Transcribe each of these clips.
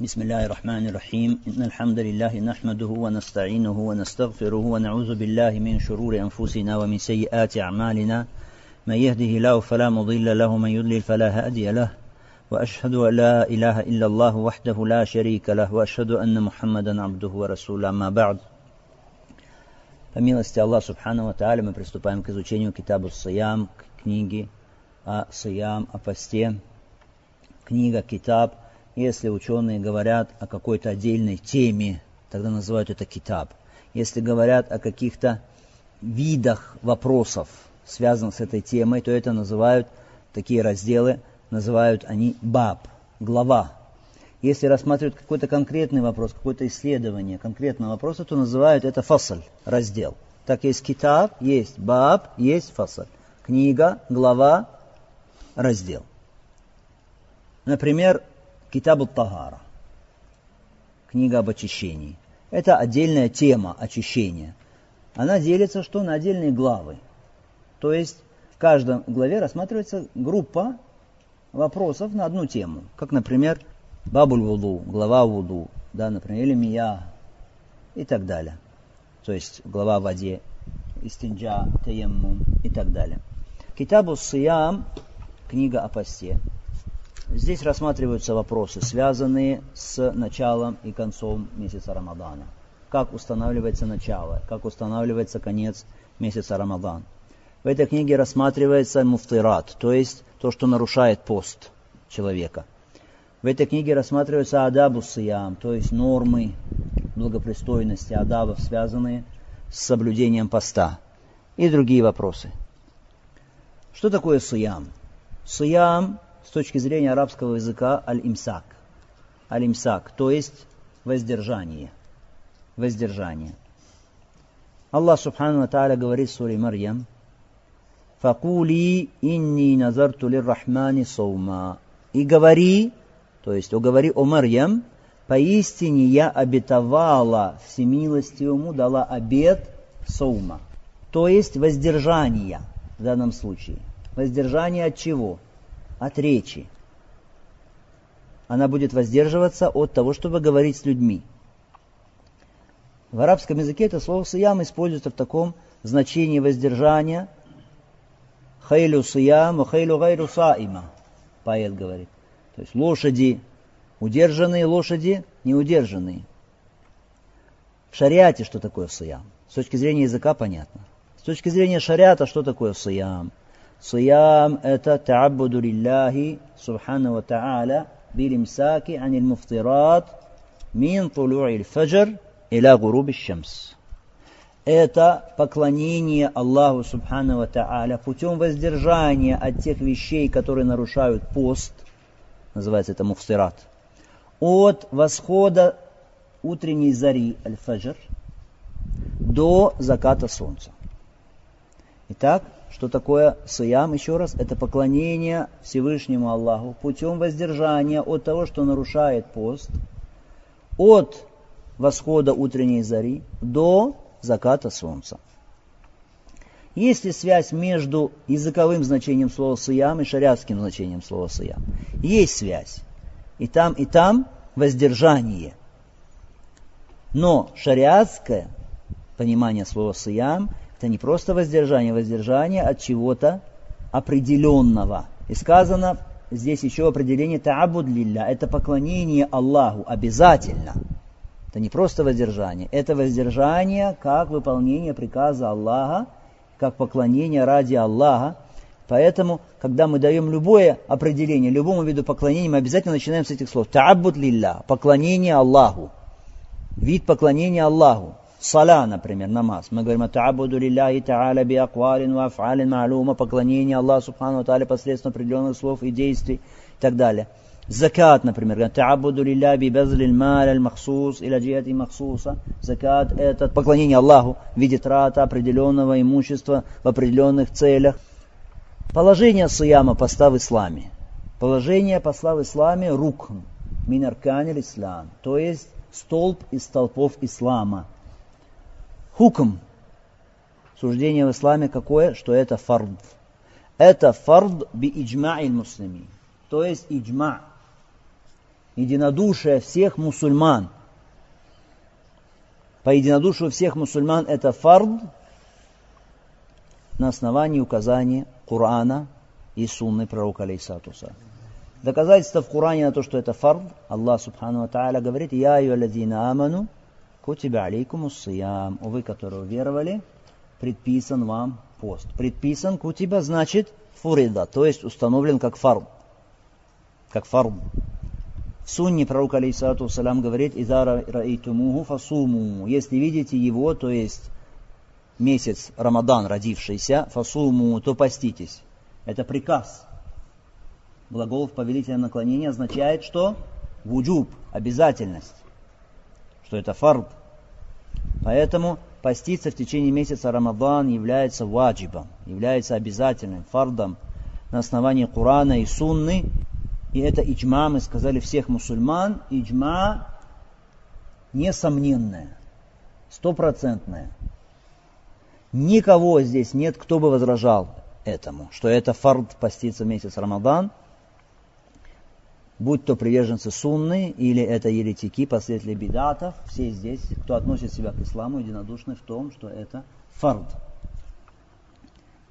بسم الله الرحمن الرحيم إن الحمد لله نحمده ونستعينه ونستغفره ونعوذ بالله من شرور أنفسنا ومن سيئات أعمالنا من يهده الله فلا مضل له من يضلل فلا هادي له وأشهد أن لا إله إلا الله وحده لا شريك له وأشهد أن محمدا عبده ورسوله ما بعد فميلستي الله سبحانه وتعالى Ва приступаем к изучению Китабу Сиям, книги о о посте. Книга если ученые говорят о какой-то отдельной теме, тогда называют это китаб. Если говорят о каких-то видах вопросов, связанных с этой темой, то это называют, такие разделы, называют они баб, глава. Если рассматривают какой-то конкретный вопрос, какое-то исследование конкретного вопроса, то называют это фасаль, раздел. Так есть китаб, есть баб, есть фасаль. Книга, глава, раздел. Например, Китабу Тагара. Книга об очищении. Это отдельная тема очищения. Она делится что на отдельные главы. То есть в каждом главе рассматривается группа вопросов на одну тему. Как, например, Бабуль Вуду, глава Вуду, да, например, или Мия и так далее. То есть глава о воде, Истинджа, Таеммум и так далее. Китабу Сиям, книга о посте. Здесь рассматриваются вопросы, связанные с началом и концом месяца Рамадана. Как устанавливается начало, как устанавливается конец месяца Рамадан. В этой книге рассматривается муфтират, то есть то, что нарушает пост человека. В этой книге рассматриваются адабу сиям, то есть нормы благопристойности адабов, связанные с соблюдением поста. И другие вопросы. Что такое сиям? Сиям с точки зрения арабского языка аль-имсак. Аль-имсак, то есть воздержание. Воздержание. Аллах Субхану Тааля говорит в суре Марьям, «Факули инни назарту лир-рахмани саума». И говори, то есть уговори о Марьям, поистине я обетовала всемилостивому, дала обет саума, то есть воздержание в данном случае. Воздержание от чего? От речи. Она будет воздерживаться от того, чтобы говорить с людьми. В арабском языке это слово «сиям» используется в таком значении воздержания. «Хейлю сиям, хейлю гайру саима», поэт говорит. То есть лошади удержанные, лошади неудержанные. В шариате что такое сиям? С точки зрения языка понятно. С точки зрения шариата что такое сиям? صيام это تعبد لله سبحانه وتعالى بالإمساك عن المفطرات من طلوع الفجر إلى غروب الشمس. Это поклонение Аллаху Субхану Ва Та'аля путем воздержания от тех вещей, которые нарушают пост, называется это муфтират, от восхода утренней зари, аль-фаджр, до заката солнца. Итак, что такое сиям? Еще раз, это поклонение Всевышнему Аллаху путем воздержания от того, что нарушает пост, от восхода утренней зари до заката солнца. Есть ли связь между языковым значением слова «сиям» и шариатским значением слова «сиям»? Есть связь. И там, и там воздержание. Но шариатское понимание слова «сиям» Это не просто воздержание, воздержание от чего-то определенного. И сказано здесь еще определение та'абуд лилля. Это поклонение Аллаху обязательно. Это не просто воздержание. Это воздержание как выполнение приказа Аллаха, как поклонение ради Аллаха. Поэтому, когда мы даем любое определение, любому виду поклонения, мы обязательно начинаем с этих слов. Та'абуд лилля. Поклонение Аллаху. Вид поклонения Аллаху. Сала, например, намаз. Мы говорим «Та'абуду лилляхи та'аля би аквалин ва аф'алин ма'лума» поклонение Аллаху Субхану Тааля посредством определенных слов и действий и так далее. Закат, например, «Та'абуду лилля би базлил аль махсус или джиати махсуса». Закат – это поклонение Аллаху в виде трата определенного имущества в определенных целях. Положение сияма поста в исламе. Положение посла в исламе – рукн, минарканил ислам, то есть столб из столпов ислама – Хукм. Суждение в исламе какое? Что это фард. Это фард би иджма'и муслими. То есть иджма. единодушие всех мусульман. По единодушию всех мусульман это фард на основании указания Корана и сунны пророка алейсатуса. Доказательство в Коране на то, что это фард, Аллах субхану ва говорит, «Я аюалладина аману, кутиба алейкум уссиям». Вы, которые уверовали, предписан вам пост. Предписан кутиба значит фурида, то есть установлен как фард. Как фард. В сунне пророк, алейсалату салям, говорит, «Иза раитумуху фасуму». Если видите его, то есть месяц Рамадан родившийся, фасуму, то поститесь. Это приказ. Глагол в повелительном наклонении означает, что вуджуб, обязательность, что это фард. Поэтому поститься в течение месяца Рамадан является ваджибом, является обязательным, фардом на основании Корана и Сунны. И это иджма, мы сказали, всех мусульман. Иджма несомненная, стопроцентная. Никого здесь нет, кто бы возражал этому, что это фард поститься в месяц Рамадан, будь то приверженцы сунны или это еретики, последователи бедатов, все здесь, кто относит себя к исламу, единодушны в том, что это фард.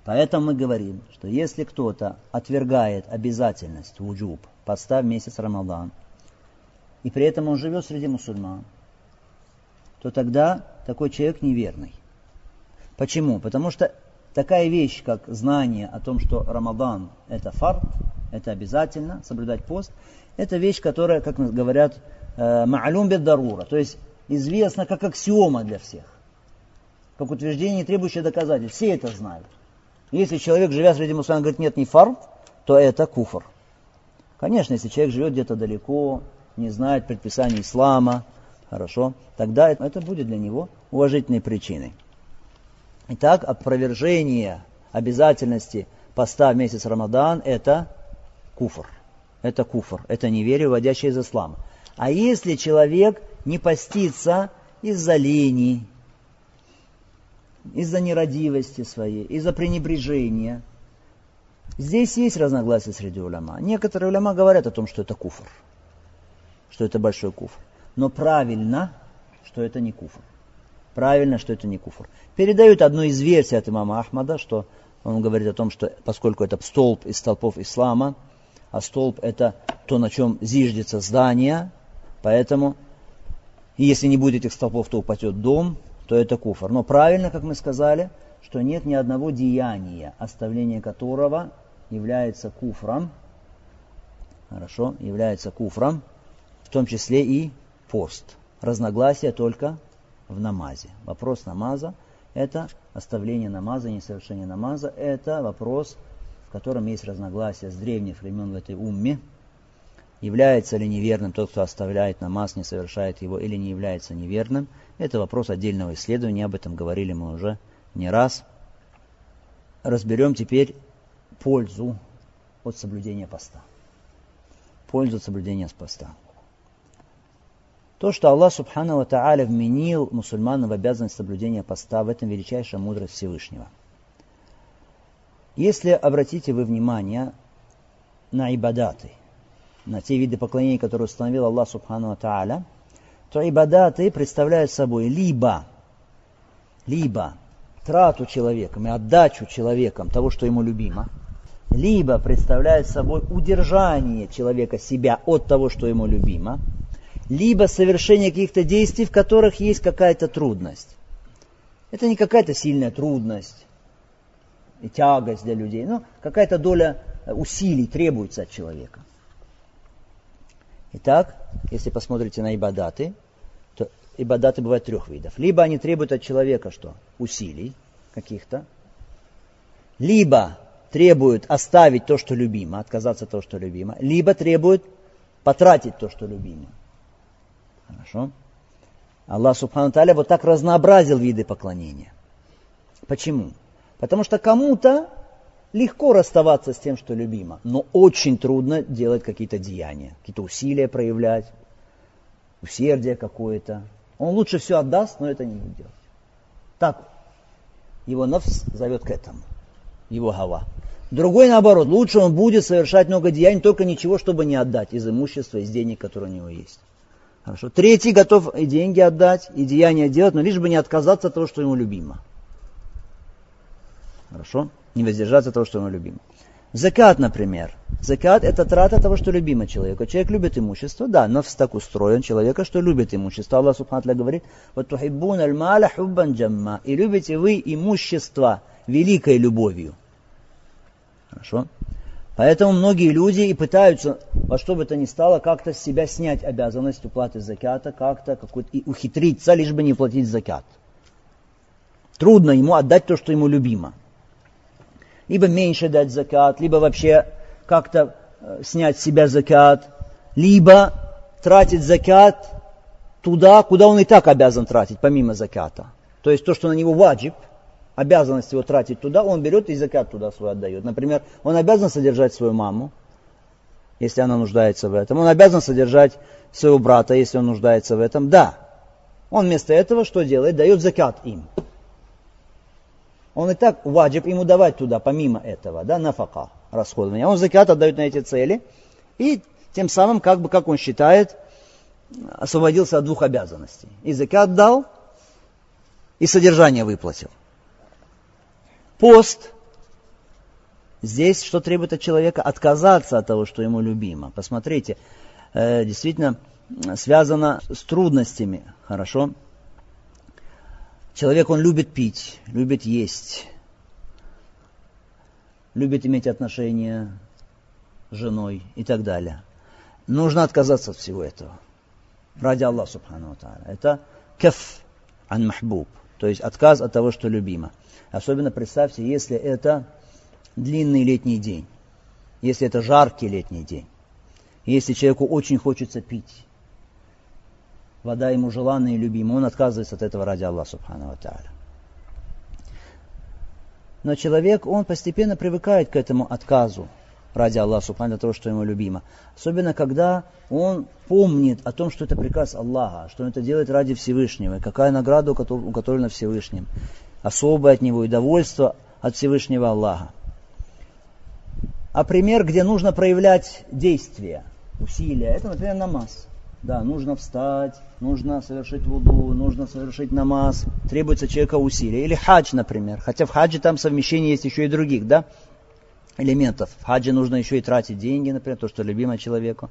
Поэтому мы говорим, что если кто-то отвергает обязательность вуджуб, подстав месяц Рамадан, и при этом он живет среди мусульман, то тогда такой человек неверный. Почему? Потому что такая вещь, как знание о том, что Рамадан это фард, это обязательно, соблюдать пост, это вещь, которая, как говорят, э, ма'алюм дарура, то есть известна как аксиома для всех, как утверждение, требующее доказательств. Все это знают. Если человек, живя среди мусульман, говорит, нет, не фард, то это куфр. Конечно, если человек живет где-то далеко, не знает предписаний ислама, хорошо, тогда это будет для него уважительной причиной. Итак, опровержение обязательности поста в месяц Рамадан – это куфр. Это куфр, это неверие, вводящее из ислама. А если человек не постится из-за лени, из-за нерадивости своей, из-за пренебрежения, здесь есть разногласия среди уляма. Некоторые уляма говорят о том, что это куфр, что это большой куфр. Но правильно, что это не куфр правильно, что это не куфр. Передают одну из версий от имама Ахмада, что он говорит о том, что поскольку это столб из столпов ислама, а столб это то, на чем зиждется здание, поэтому если не будет этих столпов, то упадет дом, то это куфр. Но правильно, как мы сказали, что нет ни одного деяния, оставление которого является куфром, хорошо, является куфром, в том числе и пост. Разногласия только в намазе. Вопрос намаза – это оставление намаза, несовершение намаза. Это вопрос, в котором есть разногласия с древних времен в этой умме. Является ли неверным тот, кто оставляет намаз, не совершает его, или не является неверным. Это вопрос отдельного исследования, об этом говорили мы уже не раз. Разберем теперь пользу от соблюдения поста. Пользу от соблюдения поста. То, что Аллах Субхану Ва Тааля вменил мусульманам в обязанность соблюдения поста, в этом величайшая мудрость Всевышнего. Если обратите вы внимание на ибадаты, на те виды поклонений, которые установил Аллах Субхану Тааля, то ибадаты представляют собой либо, либо трату человеком и отдачу человеком того, что ему любимо, либо представляют собой удержание человека себя от того, что ему любимо – либо совершение каких-то действий, в которых есть какая-то трудность. Это не какая-то сильная трудность и тягость для людей, но какая-то доля усилий требуется от человека. Итак, если посмотрите на ибадаты, то ибадаты бывают трех видов. Либо они требуют от человека что? Усилий каких-то. Либо требуют оставить то, что любимо, отказаться от того, что любимо. Либо требуют потратить то, что любимо. Хорошо? Аллах Субхану Таля вот так разнообразил виды поклонения. Почему? Потому что кому-то легко расставаться с тем, что любимо, но очень трудно делать какие-то деяния, какие-то усилия проявлять, усердие какое-то. Он лучше все отдаст, но это не будет делать. Так, его нафс зовет к этому, его гава. Другой наоборот, лучше он будет совершать много деяний, только ничего, чтобы не отдать из имущества, из денег, которые у него есть. Хорошо. Третий готов и деньги отдать, и деяния делать, но лишь бы не отказаться от того, что ему любимо. Хорошо? Не воздержаться от того, что ему любимо. Закат, например. Закат – это трата того, что любимо человеку. Человек любит имущество, да, но так устроен человека, что любит имущество. Аллах Субхану говорит, вот тухиббун аль хуббан джамма. И любите вы имущество великой любовью. Хорошо? Поэтому многие люди и пытаются во что бы то ни стало как-то с себя снять обязанность уплаты закята, как-то и ухитриться, лишь бы не платить закят. Трудно ему отдать то, что ему любимо либо меньше дать закат, либо вообще как-то э, снять с себя закат, либо тратить закат туда, куда он и так обязан тратить, помимо заката. То есть то, что на него ваджиб, обязанность его тратить туда, он берет и закат туда свой отдает. Например, он обязан содержать свою маму, если она нуждается в этом. Он обязан содержать своего брата, если он нуждается в этом. Да. Он вместо этого что делает? Дает закат им. Он и так ваджиб ему давать туда, помимо этого, да, нафака, расходование. Он закат отдает на эти цели, и тем самым, как бы, как он считает, освободился от двух обязанностей. И закат дал, и содержание выплатил. Пост. Здесь что требует от человека? Отказаться от того, что ему любимо. Посмотрите, э, действительно связано с трудностями. Хорошо? Человек, он любит пить, любит есть, любит иметь отношения с женой и так далее. Нужно отказаться от всего этого. Ради Аллаха Субхану Тааля. Это каф ан махбуб. То есть отказ от того, что любимо. Особенно представьте, если это длинный летний день. Если это жаркий летний день. Если человеку очень хочется пить вода ему желанная и любимая, он отказывается от этого ради Аллаха Субхану Тааля. Но человек, он постепенно привыкает к этому отказу ради Аллаха Субхану того, что ему любимо. Особенно, когда он помнит о том, что это приказ Аллаха, что он это делает ради Всевышнего, и какая награда у которой на Всевышнем. Особое от него и довольство от Всевышнего Аллаха. А пример, где нужно проявлять действия, усилия, это, например, намаз. Да, нужно встать, нужно совершить вуду, нужно совершить намаз, требуется человека усилия. Или хадж, например. Хотя в хаджи там совмещение есть еще и других, да, элементов. В хаджи нужно еще и тратить деньги, например, то, что любимо человеку.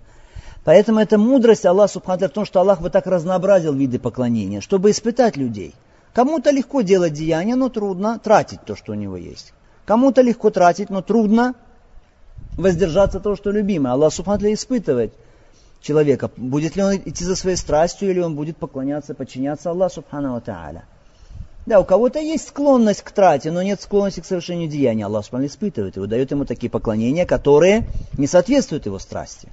Поэтому это мудрость Аллаха Субхану в том, что Аллах вот так разнообразил виды поклонения, чтобы испытать людей. Кому-то легко делать деяния, но трудно тратить то, что у него есть. Кому-то легко тратить, но трудно воздержаться от того, что любимое. Аллах Субхану испытывает – человека, будет ли он идти за своей страстью, или он будет поклоняться, подчиняться Аллаху Субхану Тааля. Да, у кого-то есть склонность к трате, но нет склонности к совершению деяния. Аллах Субхану испытывает его, дает ему такие поклонения, которые не соответствуют его страсти.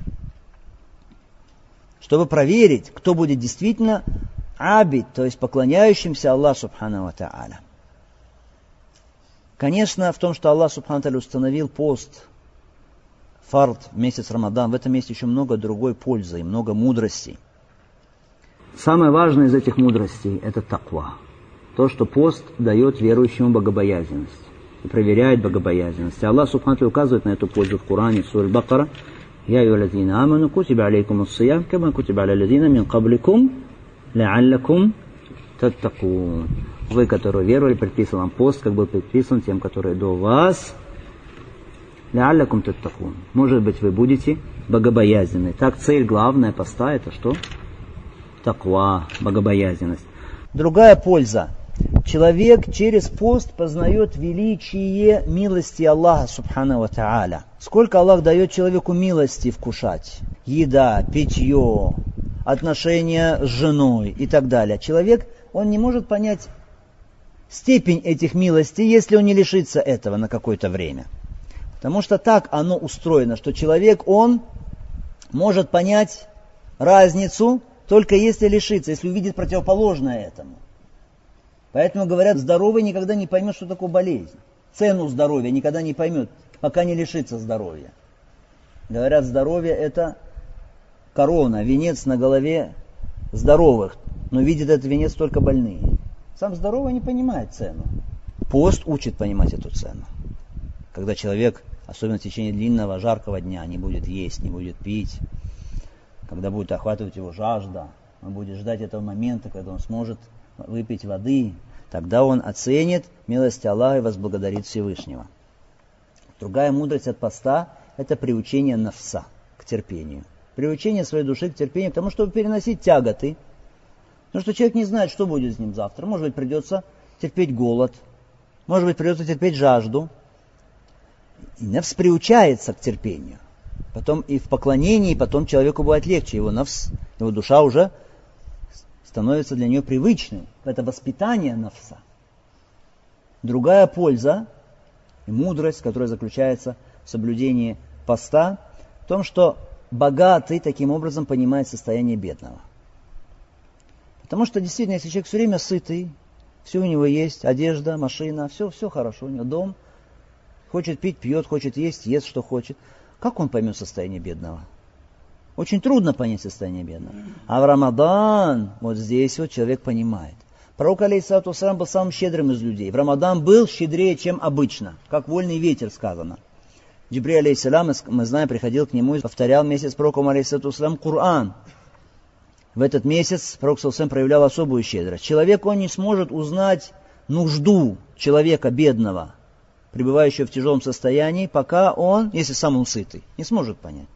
Чтобы проверить, кто будет действительно абид, то есть поклоняющимся Аллаху Субхану Тааля. Конечно, в том, что Аллах Субхану Тааля установил пост фард, месяц Рамадан, в этом месте еще много другой пользы и много мудростей. Самое важное из этих мудростей – это таква. То, что пост дает верующему богобоязненность и проверяет богобоязненность. И Аллах Субхану указывает на эту пользу в Коране, в Суре Бакара. «Я юалазина аману кутиба алейкум ассиям, кама кутиба аля лазина мин кабликум, ла'аллакум таттакун». Вы, которые веровали, предписан вам пост, как был предписан тем, которые до вас, Лялякум таттахун. Может быть, вы будете богобоязненны. Так, цель главная поста это что? Таква, богобоязненность. Другая польза. Человек через пост познает величие милости Аллаха Субхану Ва Та'аля. Сколько Аллах дает человеку милости вкушать. Еда, питье, отношения с женой и так далее. Человек, он не может понять степень этих милостей, если он не лишится этого на какое-то время. Потому что так оно устроено, что человек, он может понять разницу только если лишится, если увидит противоположное этому. Поэтому говорят, здоровый никогда не поймет, что такое болезнь. Цену здоровья никогда не поймет, пока не лишится здоровья. Говорят, здоровье это корона, венец на голове здоровых, но видит этот венец только больные. Сам здоровый не понимает цену. Пост учит понимать эту цену. Когда человек особенно в течение длинного жаркого дня, не будет есть, не будет пить, когда будет охватывать его жажда, он будет ждать этого момента, когда он сможет выпить воды, тогда он оценит милость Аллаха и возблагодарит Всевышнего. Другая мудрость от поста – это приучение навса к терпению. Приучение своей души к терпению, потому чтобы переносить тяготы. Потому что человек не знает, что будет с ним завтра. Может быть, придется терпеть голод, может быть, придется терпеть жажду. И навс приучается к терпению. Потом и в поклонении, потом человеку будет легче. Его навс, его душа уже становится для нее привычным. Это воспитание навса. Другая польза и мудрость, которая заключается в соблюдении поста, в том, что богатый таким образом понимает состояние бедного. Потому что действительно, если человек все время сытый, все у него есть, одежда, машина, все, все хорошо, у него дом, хочет пить, пьет, хочет есть, ест, что хочет, как он поймет состояние бедного? Очень трудно понять состояние бедного. А в Рамадан, вот здесь вот человек понимает. Пророк, алейхиссалату сам был самым щедрым из людей. В Рамадан был щедрее, чем обычно, как вольный ветер сказано. Джибри, алейхиссалам, мы знаем, приходил к нему и повторял с пророком, алейхиссалату Коран. В этот месяц пророк Салсам проявлял особую щедрость. Человек, он не сможет узнать нужду человека бедного, пребывающего в тяжелом состоянии, пока он, если сам он сытый, не сможет понять.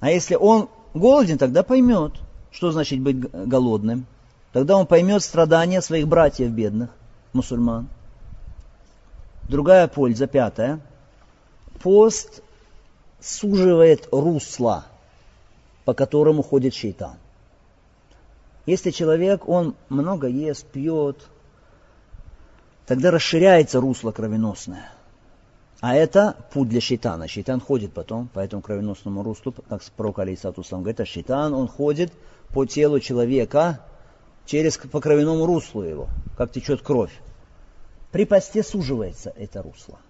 А если он голоден, тогда поймет, что значит быть голодным. Тогда он поймет страдания своих братьев бедных, мусульман. Другая польза, пятая. Пост суживает русло, по которому ходит шейтан. Если человек, он много ест, пьет, тогда расширяется русло кровеносное. А это путь для шейтана. Шейтан ходит потом по этому кровеносному руслу, как пророк Алисату говорит, а шейтан, он ходит по телу человека, через по кровяному руслу его, как течет кровь. При посте суживается это русло.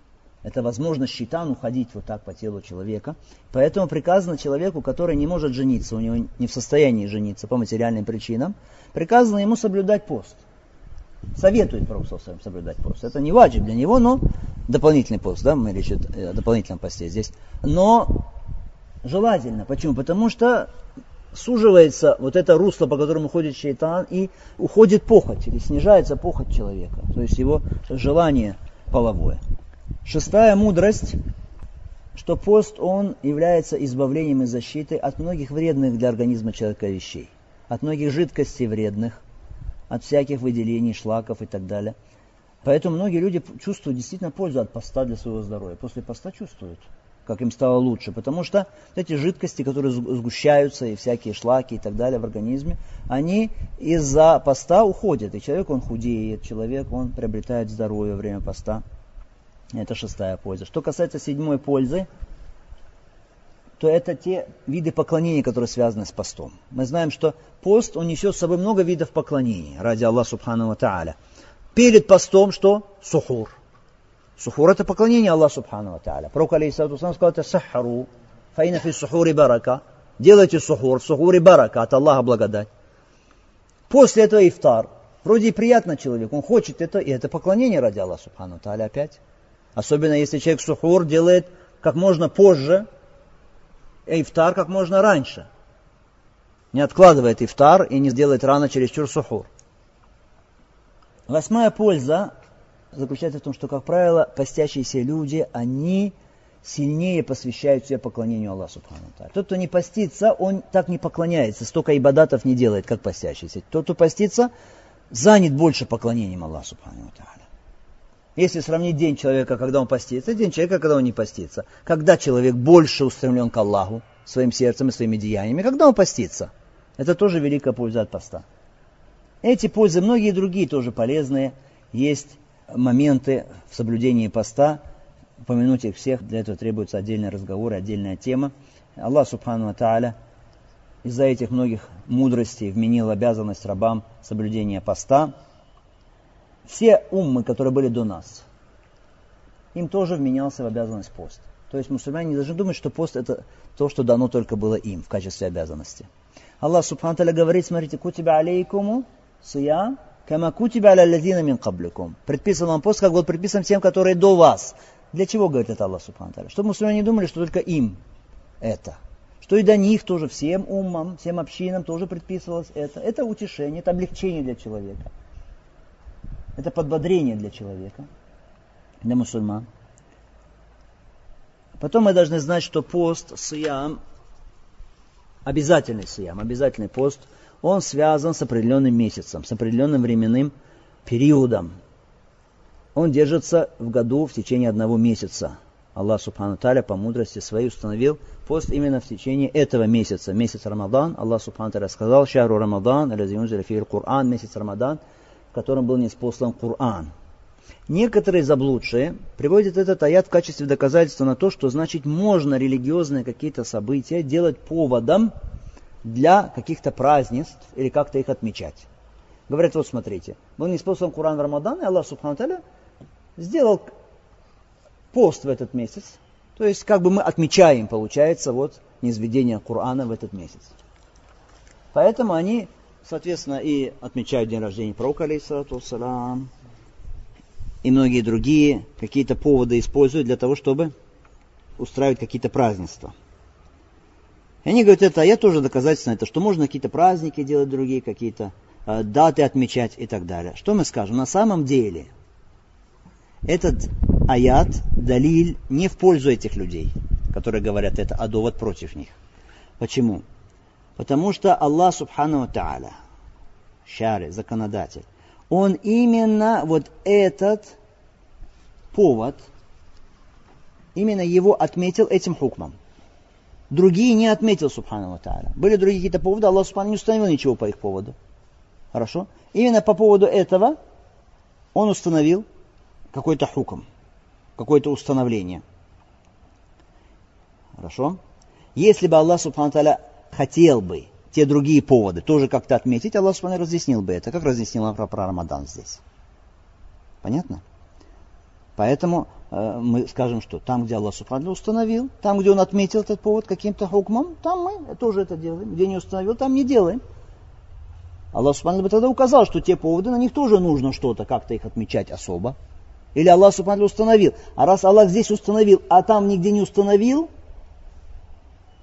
Это возможность щитану ходить вот так по телу человека. Поэтому приказано человеку, который не может жениться, у него не в состоянии жениться по материальным причинам, приказано ему соблюдать пост. Советует Пророк соблюдать пост. Это не ваджиб для него, но дополнительный пост, да, мы речь о дополнительном посте здесь. Но желательно. Почему? Потому что суживается вот это русло, по которому ходит шейтан, и уходит похоть, или снижается похоть человека, то есть его желание половое. Шестая мудрость, что пост, он является избавлением и защитой от многих вредных для организма человека вещей, от многих жидкостей вредных, от всяких выделений, шлаков и так далее. Поэтому многие люди чувствуют действительно пользу от поста для своего здоровья. После поста чувствуют как им стало лучше. Потому что эти жидкости, которые сгущаются, и всякие шлаки и так далее в организме, они из-за поста уходят. И человек, он худеет, человек, он приобретает здоровье во время поста. Это шестая польза. Что касается седьмой пользы, то это те виды поклонения, которые связаны с постом. Мы знаем, что пост, он несет с собой много видов поклонений ради Аллаха Субхану Тааля. Перед постом что? Сухур. Сухур это поклонение Аллаху Субхану Тааля. Пророк Алейхиссалату сказал, это сахару, фаина фи сухури барака. Делайте сухур, в сухуре барака, от Аллаха благодать. После этого ифтар. Вроде и приятно человеку, он хочет это, и это поклонение ради Аллаха Субхану Тааля опять. Особенно если человек сухур делает как можно позже, и ифтар как можно раньше. Не откладывает ифтар и не сделает рано чересчур сухур. Восьмая польза заключается в том, что, как правило, постящиеся люди, они сильнее посвящают себя поклонению Аллаху Тот, кто не постится, он так не поклоняется, столько ибадатов не делает, как постящийся. Тот, кто постится, занят больше поклонением Аллаху Субхану Если сравнить день человека, когда он постится, и день человека, когда он не постится. Когда человек больше устремлен к Аллаху своим сердцем и своими деяниями, когда он постится. Это тоже великая польза от поста. Эти пользы, многие другие тоже полезные, есть моменты в соблюдении поста, упомянуть их всех, для этого требуется отдельный разговор, отдельная тема. Аллах Субхану Тааля из-за этих многих мудростей вменил обязанность рабам соблюдения поста. Все уммы, которые были до нас, им тоже вменялся в обязанность пост. То есть мусульмане не должны думать, что пост это то, что дано только было им в качестве обязанности. Аллах Субхану Тааля говорит, смотрите, кутиба алейкуму сиям Кама кутиба аля лазина мин кабликум. Предписан вам пост, как был предписан тем, которые до вас. Для чего говорит это Аллах Субхану Чтобы мусульмане не думали, что только им это. Что и до них тоже, всем умам, всем общинам тоже предписывалось это. Это утешение, это облегчение для человека. Это подбодрение для человека, для мусульман. Потом мы должны знать, что пост, сиям, обязательный сиям, обязательный пост, он связан с определенным месяцем, с определенным временным периодом. Он держится в году в течение одного месяца. Аллах Субхану Таля по мудрости своей установил пост именно в течение этого месяца, месяц Рамадан. Аллах Субхану Таля сказал, «Шахру Рамадан, фир Кур'ан, месяц Рамадан, в котором был неспослан Кур'ан». Некоторые заблудшие приводят этот аят в качестве доказательства на то, что значит можно религиозные какие-то события делать поводом для каких-то празднеств или как-то их отмечать. Говорят, вот смотрите, был неспослан Кур'ан в Рамадан, и Аллах Субхану сделал пост в этот месяц. То есть как бы мы отмечаем, получается, вот низведение Корана в этот месяц. Поэтому они, соответственно, и отмечают день рождения пророка, алейсалату и многие другие какие-то поводы используют для того, чтобы устраивать какие-то празднества. И они говорят, это, а я тоже доказательство это, что можно какие-то праздники делать другие, какие-то э, даты отмечать и так далее. Что мы скажем? На самом деле – этот аят, далиль, не в пользу этих людей, которые говорят это, а довод против них. Почему? Потому что Аллах Субхану Тааля, шари, законодатель, он именно вот этот повод, именно его отметил этим хукмом. Другие не отметил Субхану Тааля. Были другие какие-то поводы, Аллах Субхану не установил ничего по их поводу. Хорошо? Именно по поводу этого он установил какой-то хуком, какое-то установление. Хорошо? Если бы Аллах Субхану хотел бы те другие поводы тоже как-то отметить, Аллах Субхану разъяснил бы это, как разъяснил про, про Рамадан здесь. Понятно? Поэтому э, мы скажем, что там, где Аллах Субхану установил, там, где Он отметил этот повод каким-то хукмом, там мы тоже это делаем. Где не установил, там не делаем. Аллах Субхану тогда указал, что те поводы, на них тоже нужно что-то, как-то их отмечать особо. Или Аллах Субхану установил. А раз Аллах здесь установил, а там нигде не установил,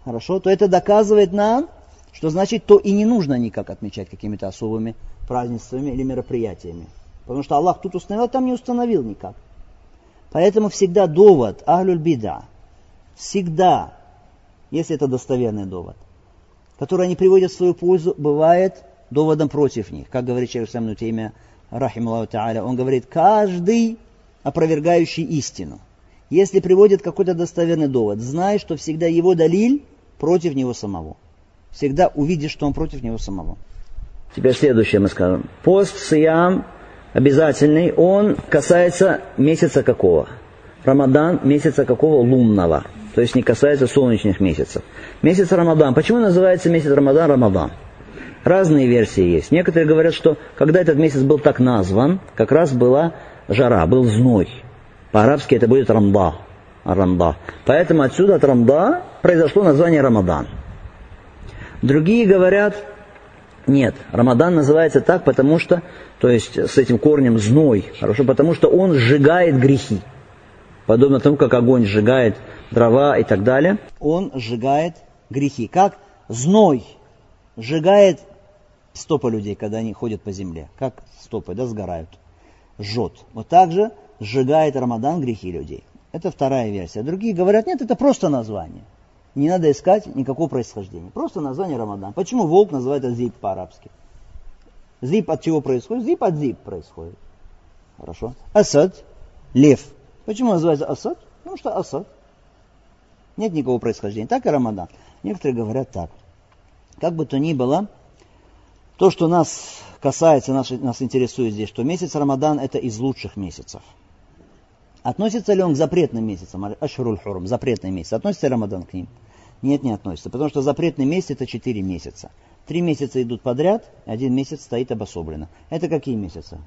хорошо, то это доказывает нам, что значит, то и не нужно никак отмечать какими-то особыми празднествами или мероприятиями. Потому что Аллах тут установил, а там не установил никак. Поэтому всегда довод, ахлюль бида, всегда, если это достоверный довод, который они приводят в свою пользу, бывает доводом против них. Как говорит Шейх Самну Теймия, рахим Аллаху он говорит, каждый опровергающий истину. Если приводит какой-то достоверный довод, знай, что всегда его далиль против него самого. Всегда увидишь, что он против него самого. Теперь следующее мы скажем. Пост, сиям, обязательный, он касается месяца какого? Рамадан месяца какого? Лунного. То есть не касается солнечных месяцев. Месяц Рамадан. Почему называется месяц Рамадан Рамадан? Разные версии есть. Некоторые говорят, что когда этот месяц был так назван, как раз была жара, был зной. По-арабски это будет рамда. Рамда. Поэтому отсюда от рамда произошло название Рамадан. Другие говорят, нет, Рамадан называется так, потому что, то есть с этим корнем зной, хорошо, потому что он сжигает грехи. Подобно тому, как огонь сжигает дрова и так далее, он сжигает грехи. Как зной сжигает стопы людей, когда они ходят по земле. Как стопы, да, сгорают жжет. Вот так же сжигает Рамадан грехи людей. Это вторая версия. Другие говорят, нет, это просто название. Не надо искать никакого происхождения. Просто название Рамадан. Почему волк называется зип по-арабски? Зип от чего происходит? Зип от зип происходит. Хорошо. Асад, лев. Почему называется Асад? Потому что Асад. Нет никакого происхождения. Так и Рамадан. Некоторые говорят так. Как бы то ни было, то, что нас касается, нас, нас интересует здесь, что месяц Рамадан это из лучших месяцев. Относится ли он к запретным месяцам? Ашруль Хурум, запретный месяц. Относится ли Рамадан к ним? Нет, не относится, потому что запретный месяц это 4 месяца. Три месяца идут подряд, один месяц стоит обособленно. Это какие месяцы?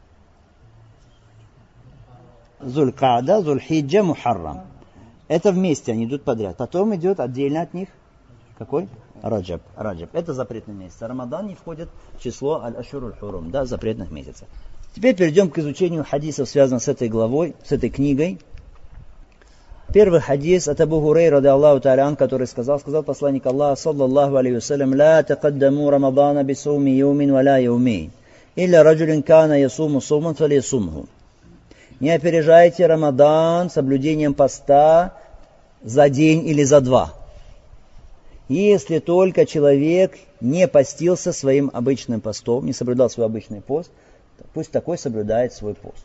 Зулькада, Зульхиджа, Мухаррам. Это вместе они идут подряд. Потом идет отдельно от них какой? Раджаб. Раджаб. Это запретный месяц. Рамадан не входит в число Аль-Ашур Аль-Хурум, да, запретных месяцев. Теперь перейдем к изучению хадисов, связанных с этой главой, с этой книгой. Первый хадис от Абу Хурей, рады Аллаху Та'алян, который сказал, сказал посланник Аллаха, саллаллаху алейхи вассалям, «Ла такаддаму Рамадана бисауми юмин валя юмин, илля раджулин кана ясуму суман фалиясумху». Не опережайте Рамадан соблюдением поста за день или за два. Если только человек не постился своим обычным постом, не соблюдал свой обычный пост, пусть такой соблюдает свой пост.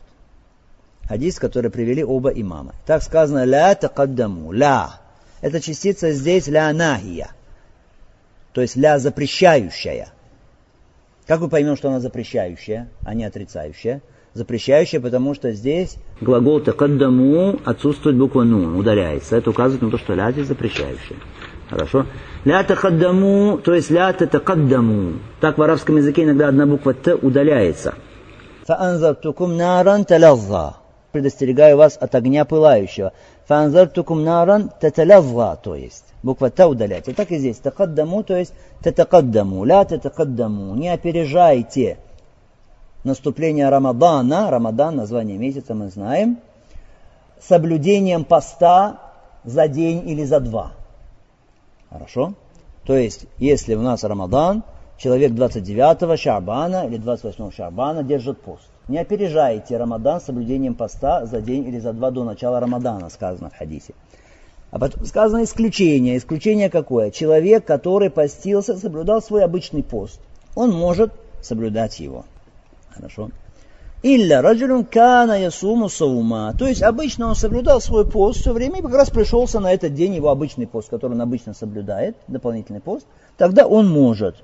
Хадис, который привели оба имама. Так сказано «ля такаддаму», «ля». Эта частица здесь «ля нахия», то есть «ля запрещающая». Как мы поймем, что она запрещающая, а не отрицающая? Запрещающая, потому что здесь глагол «такаддаму» отсутствует буква «ну», удаляется. Это указывает на то, что «ля» здесь запрещающая. Хорошо? «Ля такаддаму», то есть «ля татакаддаму». Так в арабском языке иногда одна буква «т» удаляется. «Фаанзартукум наран талазза» предостерегаю вас от огня пылающего. Фанзартукум наран таталавва, то есть. Буква та удалять. И так и здесь. Такаддаму, то есть татакаддаму. Ля татакаддаму. Не опережайте наступление Рамадана. Рамадан, название месяца мы знаем. Соблюдением поста за день или за два. Хорошо? То есть, если у нас Рамадан, человек 29 Шабана или 28 Шабана держит пост. Не опережайте Рамадан соблюдением поста за день или за два до начала Рамадана, сказано в хадисе. А потом сказано исключение. Исключение какое? Человек, который постился, соблюдал свой обычный пост. Он может соблюдать его. Хорошо. Илля раджулюн кана ясуму саума. То есть обычно он соблюдал свой пост все время и как раз пришелся на этот день его обычный пост, который он обычно соблюдает, дополнительный пост. Тогда он может.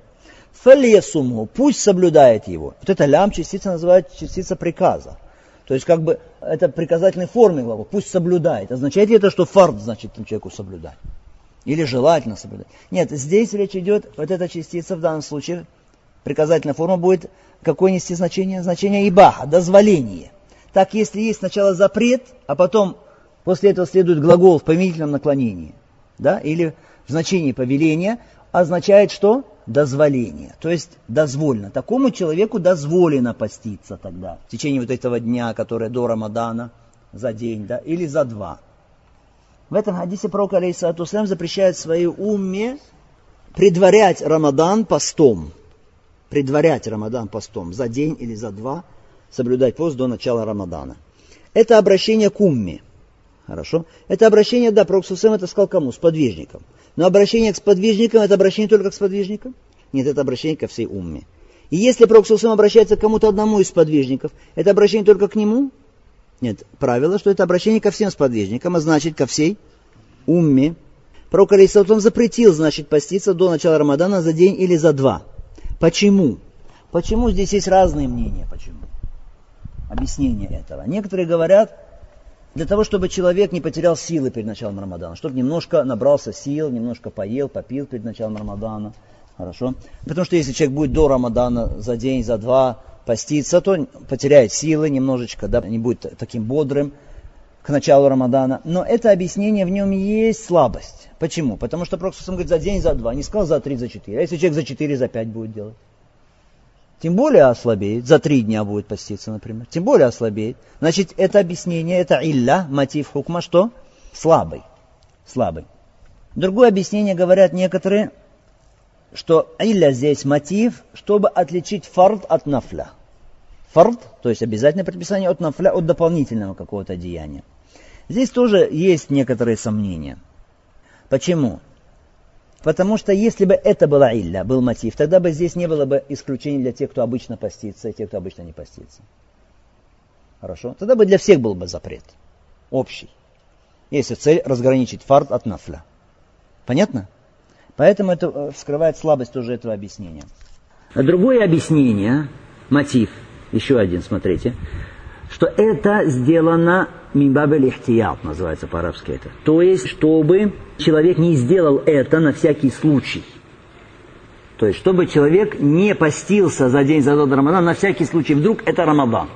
Фалесуму, пусть соблюдает его. Вот это лям частица называется частица приказа. То есть как бы это приказательной форме глагол, пусть соблюдает. Означает ли это, что фард значит человеку соблюдать? Или желательно соблюдать? Нет, здесь речь идет, вот эта частица в данном случае, приказательная форма будет какое нести значение? Значение ибаха, дозволение. Так, если есть сначала запрет, а потом после этого следует глагол в повелительном наклонении, да, или в значении повеления, означает что? дозволение. То есть дозволено. Такому человеку дозволено поститься тогда в течение вот этого дня, который до Рамадана, за день, да, или за два. В этом хадисе пророк, алейхиссалату запрещает своей умме предварять Рамадан постом. Предварять Рамадан постом за день или за два, соблюдать пост до начала Рамадана. Это обращение к умме. Хорошо? Это обращение, да, пророк это сказал кому? С подвижником. Но обращение к сподвижникам, это обращение только к сподвижникам? Нет, это обращение ко всей умме. И если Пророк обращается к кому-то одному из сподвижников, это обращение только к нему? Нет, правило, что это обращение ко всем сподвижникам, а значит ко всей умме. Пророк Алисаутом запретил, значит, поститься до начала Рамадана за день или за два. Почему? Почему здесь есть разные мнения? Почему? Объяснение этого. Некоторые говорят, для того, чтобы человек не потерял силы перед началом Рамадана, чтобы немножко набрался сил, немножко поел, попил перед началом Рамадана. Хорошо? Потому что если человек будет до Рамадана за день, за два поститься, то потеряет силы немножечко, да, не будет таким бодрым к началу Рамадана. Но это объяснение, в нем есть слабость. Почему? Потому что Пророк говорит за день, за два, не сказал за три, за четыре. А если человек за четыре, за пять будет делать? Тем более ослабеет, за три дня будет поститься, например, тем более ослабеет. Значит, это объяснение, это илля, мотив хукма, что? Слабый. Слабый. Другое объяснение говорят некоторые, что илля здесь мотив, чтобы отличить фард от нафля. Фард, то есть обязательное предписание от нафля, от дополнительного какого-то деяния. Здесь тоже есть некоторые сомнения. Почему? Потому что если бы это была илля, был мотив, тогда бы здесь не было бы исключений для тех, кто обычно постится, и тех, кто обычно не постится. Хорошо? Тогда бы для всех был бы запрет. Общий. Если цель разграничить фард от нафля. Понятно? Поэтому это э, вскрывает слабость тоже этого объяснения. А другое объяснение, мотив, еще один, смотрите, что это сделано Мимбабель ихтият называется по-арабски это. То есть, чтобы человек не сделал это на всякий случай. То есть, чтобы человек не постился за день за два Рамадан на всякий случай. Вдруг это Рамадан.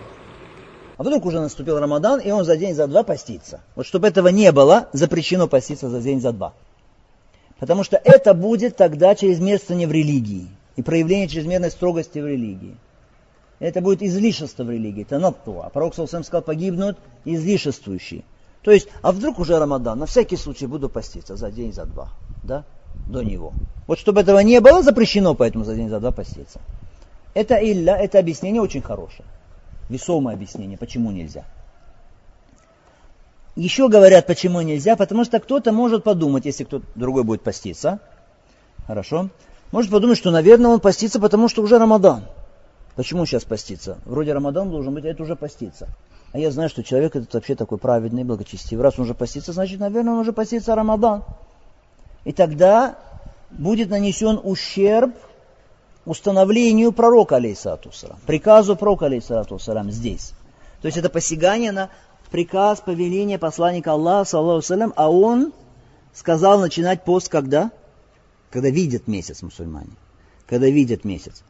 А вдруг уже наступил Рамадан, и он за день за два постится. Вот чтобы этого не было, запрещено поститься за день за два. Потому что это будет тогда чрезмерствование в религии и проявление чрезмерной строгости в религии. Это будет излишество в религии, это наттуа. А пророк Саусам сказал, погибнут излишествующие. То есть, а вдруг уже Рамадан, на всякий случай буду поститься за день, за два, да, до него. Вот чтобы этого не было, запрещено поэтому за день, за два поститься. Это илля, это объяснение очень хорошее. Весомое объяснение, почему нельзя. Еще говорят, почему нельзя, потому что кто-то может подумать, если кто-то другой будет поститься, хорошо, может подумать, что, наверное, он постится, потому что уже Рамадан. Почему сейчас поститься? Вроде Рамадан должен быть, а это уже поститься. А я знаю, что человек этот вообще такой праведный, благочестивый. Раз он уже постится, значит, наверное, он уже постится Рамадан. И тогда будет нанесен ущерб установлению пророка, алейсату приказу пророка, алейсату здесь. То есть это посягание на приказ, повеление посланника Аллаха, саллаху а он сказал начинать пост когда? Когда видят месяц мусульмане. Когда видят месяц.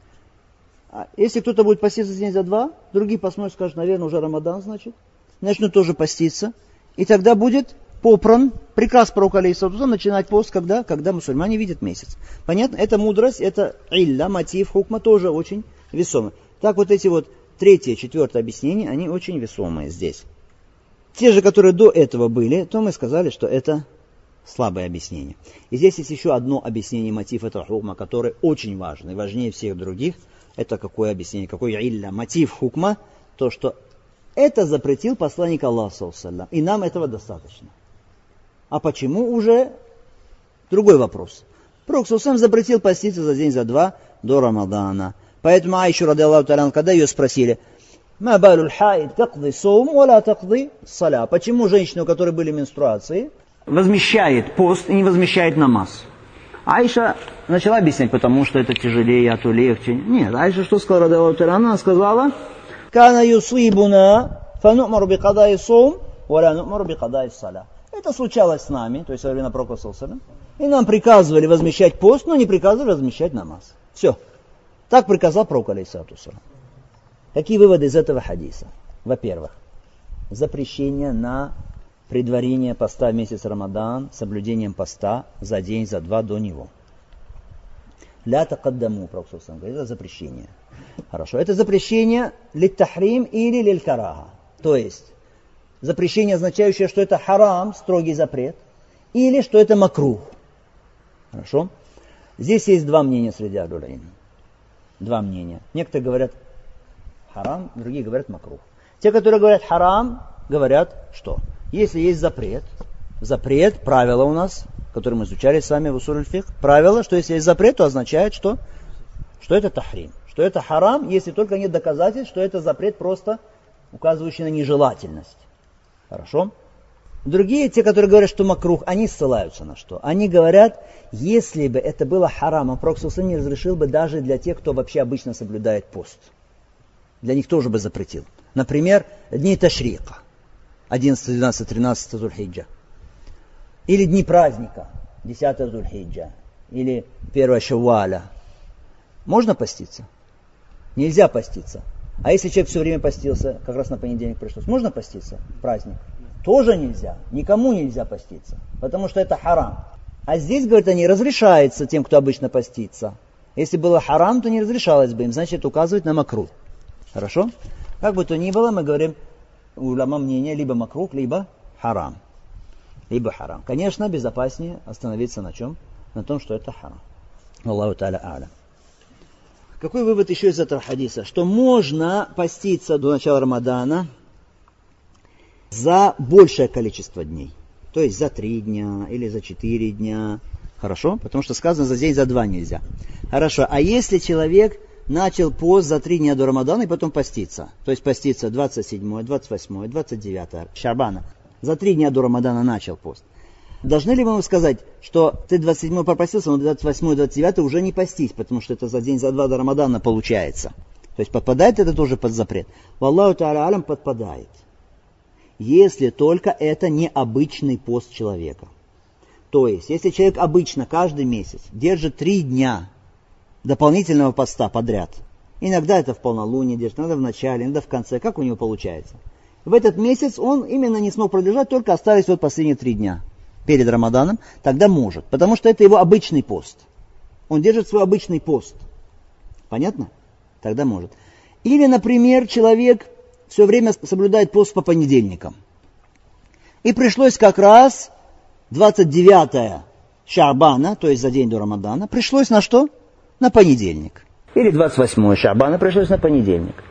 А если кто-то будет поститься день за два, другие посмотрят, скажут, наверное, уже Рамадан, значит, начнут тоже поститься. И тогда будет попран приказ пророка Алейсатуза начинать пост, когда, когда мусульмане видят месяц. Понятно? Это мудрость, это илля, мотив, хукма тоже очень весомый. Так вот эти вот третье, четвертое объяснение, они очень весомые здесь. Те же, которые до этого были, то мы сказали, что это слабое объяснение. И здесь есть еще одно объяснение мотив этого хукма, которое очень важно и важнее всех других. Это какое объяснение, какой илля? Мотив хукма, то, что это запретил посланник Аллаха, и нам этого достаточно. А почему уже? Другой вопрос. Пророк сам запретил поститься за день, за два до Рамадана. Поэтому Айшу, ради Аллаху когда ее спросили – Ма балюль хаид такды соум, валя такды саля. Почему женщины, у которой были менструации, возмещает пост и не возмещает намаз? Айша начала объяснять, потому что это тяжелее, а то легче. Нет, Айша что сказала, ради Она сказала, Кана юсибуна фанумару бикадай соум, валя нумару бикадай саля. Это случалось с нами, то есть во время Пророка И нам приказывали возмещать пост, но не приказывали возмещать намаз. Все. Так приказал Пророк, алейсату Какие выводы из этого хадиса? Во-первых, запрещение на предварение поста в месяц Рамадан, соблюдением поста за день, за два до него. Ля такаддаму, Пророк говорит, это запрещение. Хорошо, это запрещение литтахрим или лилькарага. То есть, запрещение, означающее, что это харам, строгий запрет, или что это макрух. Хорошо? Здесь есть два мнения среди адулаин. Два мнения. Некоторые говорят, харам, другие говорят макрух. Те, которые говорят харам, говорят, что если есть запрет, запрет, правило у нас, которое мы изучали с вами в Усуль фих, правило, что если есть запрет, то означает, что, что это тахрим, что это харам, если только нет доказательств, что это запрет просто указывающий на нежелательность. Хорошо? Другие, те, которые говорят, что макрух, они ссылаются на что? Они говорят, если бы это было харамом, Пророк не разрешил бы даже для тех, кто вообще обычно соблюдает пост для них тоже бы запретил. Например, дни Ташрика, 11, 12, 13 Зульхиджа. Или дни праздника, 10 Зульхиджа. Или 1 Шаваля. Можно поститься? Нельзя поститься. А если человек все время постился, как раз на понедельник пришлось, можно поститься? Праздник. Тоже нельзя. Никому нельзя поститься. Потому что это харам. А здесь, говорят они, разрешается тем, кто обычно постится. Если было харам, то не разрешалось бы им. Значит, указывает на макру. Хорошо? Как бы то ни было, мы говорим, у уляма мнение либо макрух, либо харам. Либо харам. Конечно, безопаснее остановиться на чем? На том, что это харам. Аллаху та'аля а'ля. Какой вывод еще из этого хадиса? Что можно поститься до начала Рамадана за большее количество дней. То есть за три дня или за четыре дня. Хорошо? Потому что сказано за день, за два нельзя. Хорошо. А если человек начал пост за три дня до Рамадана и потом поститься. То есть поститься 27, 28, 29 Шарбана. За три дня до Рамадана начал пост. Должны ли мы ему сказать, что ты 27 попастился, но 28 29 уже не постись, потому что это за день, за два до Рамадана получается. То есть подпадает это тоже под запрет. Валлаху та'аля алям подпадает. Если только это не обычный пост человека. То есть, если человек обычно каждый месяц держит три дня дополнительного поста подряд. Иногда это в полнолуние держит, иногда в начале, иногда в конце. Как у него получается? В этот месяц он именно не смог продержать, только остались вот последние три дня перед Рамаданом. Тогда может, потому что это его обычный пост. Он держит свой обычный пост. Понятно? Тогда может. Или, например, человек все время соблюдает пост по понедельникам. И пришлось как раз 29 Шабана, то есть за день до Рамадана, пришлось на что? На понедельник. Или 28 Шабана пришлось на понедельник.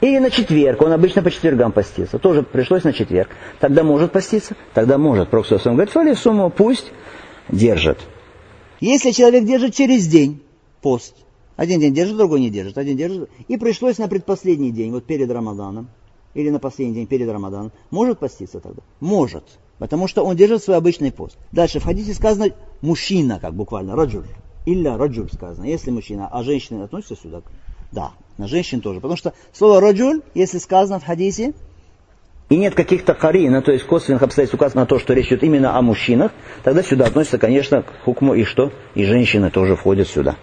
Или на четверг, он обычно по четвергам постится, тоже пришлось на четверг. Тогда может поститься? Тогда может. Проксус говорит, фали сумму пусть держит. Если человек держит через день пост, один день держит, другой не держит, один держит, и пришлось на предпоследний день, вот перед Рамаданом, или на последний день перед Рамаданом, может поститься тогда? Может. Потому что он держит свой обычный пост. Дальше в хадисе сказано мужчина, как буквально, раджуль. Илля раджуль сказано, если мужчина, а женщины относятся сюда? Да, на женщин тоже. Потому что слово раджуль, если сказано в хадисе, и нет каких-то харина, то есть косвенных обстоятельств указано на то, что речь идет именно о мужчинах, тогда сюда относится, конечно, к хукму и что? И женщины тоже входят сюда.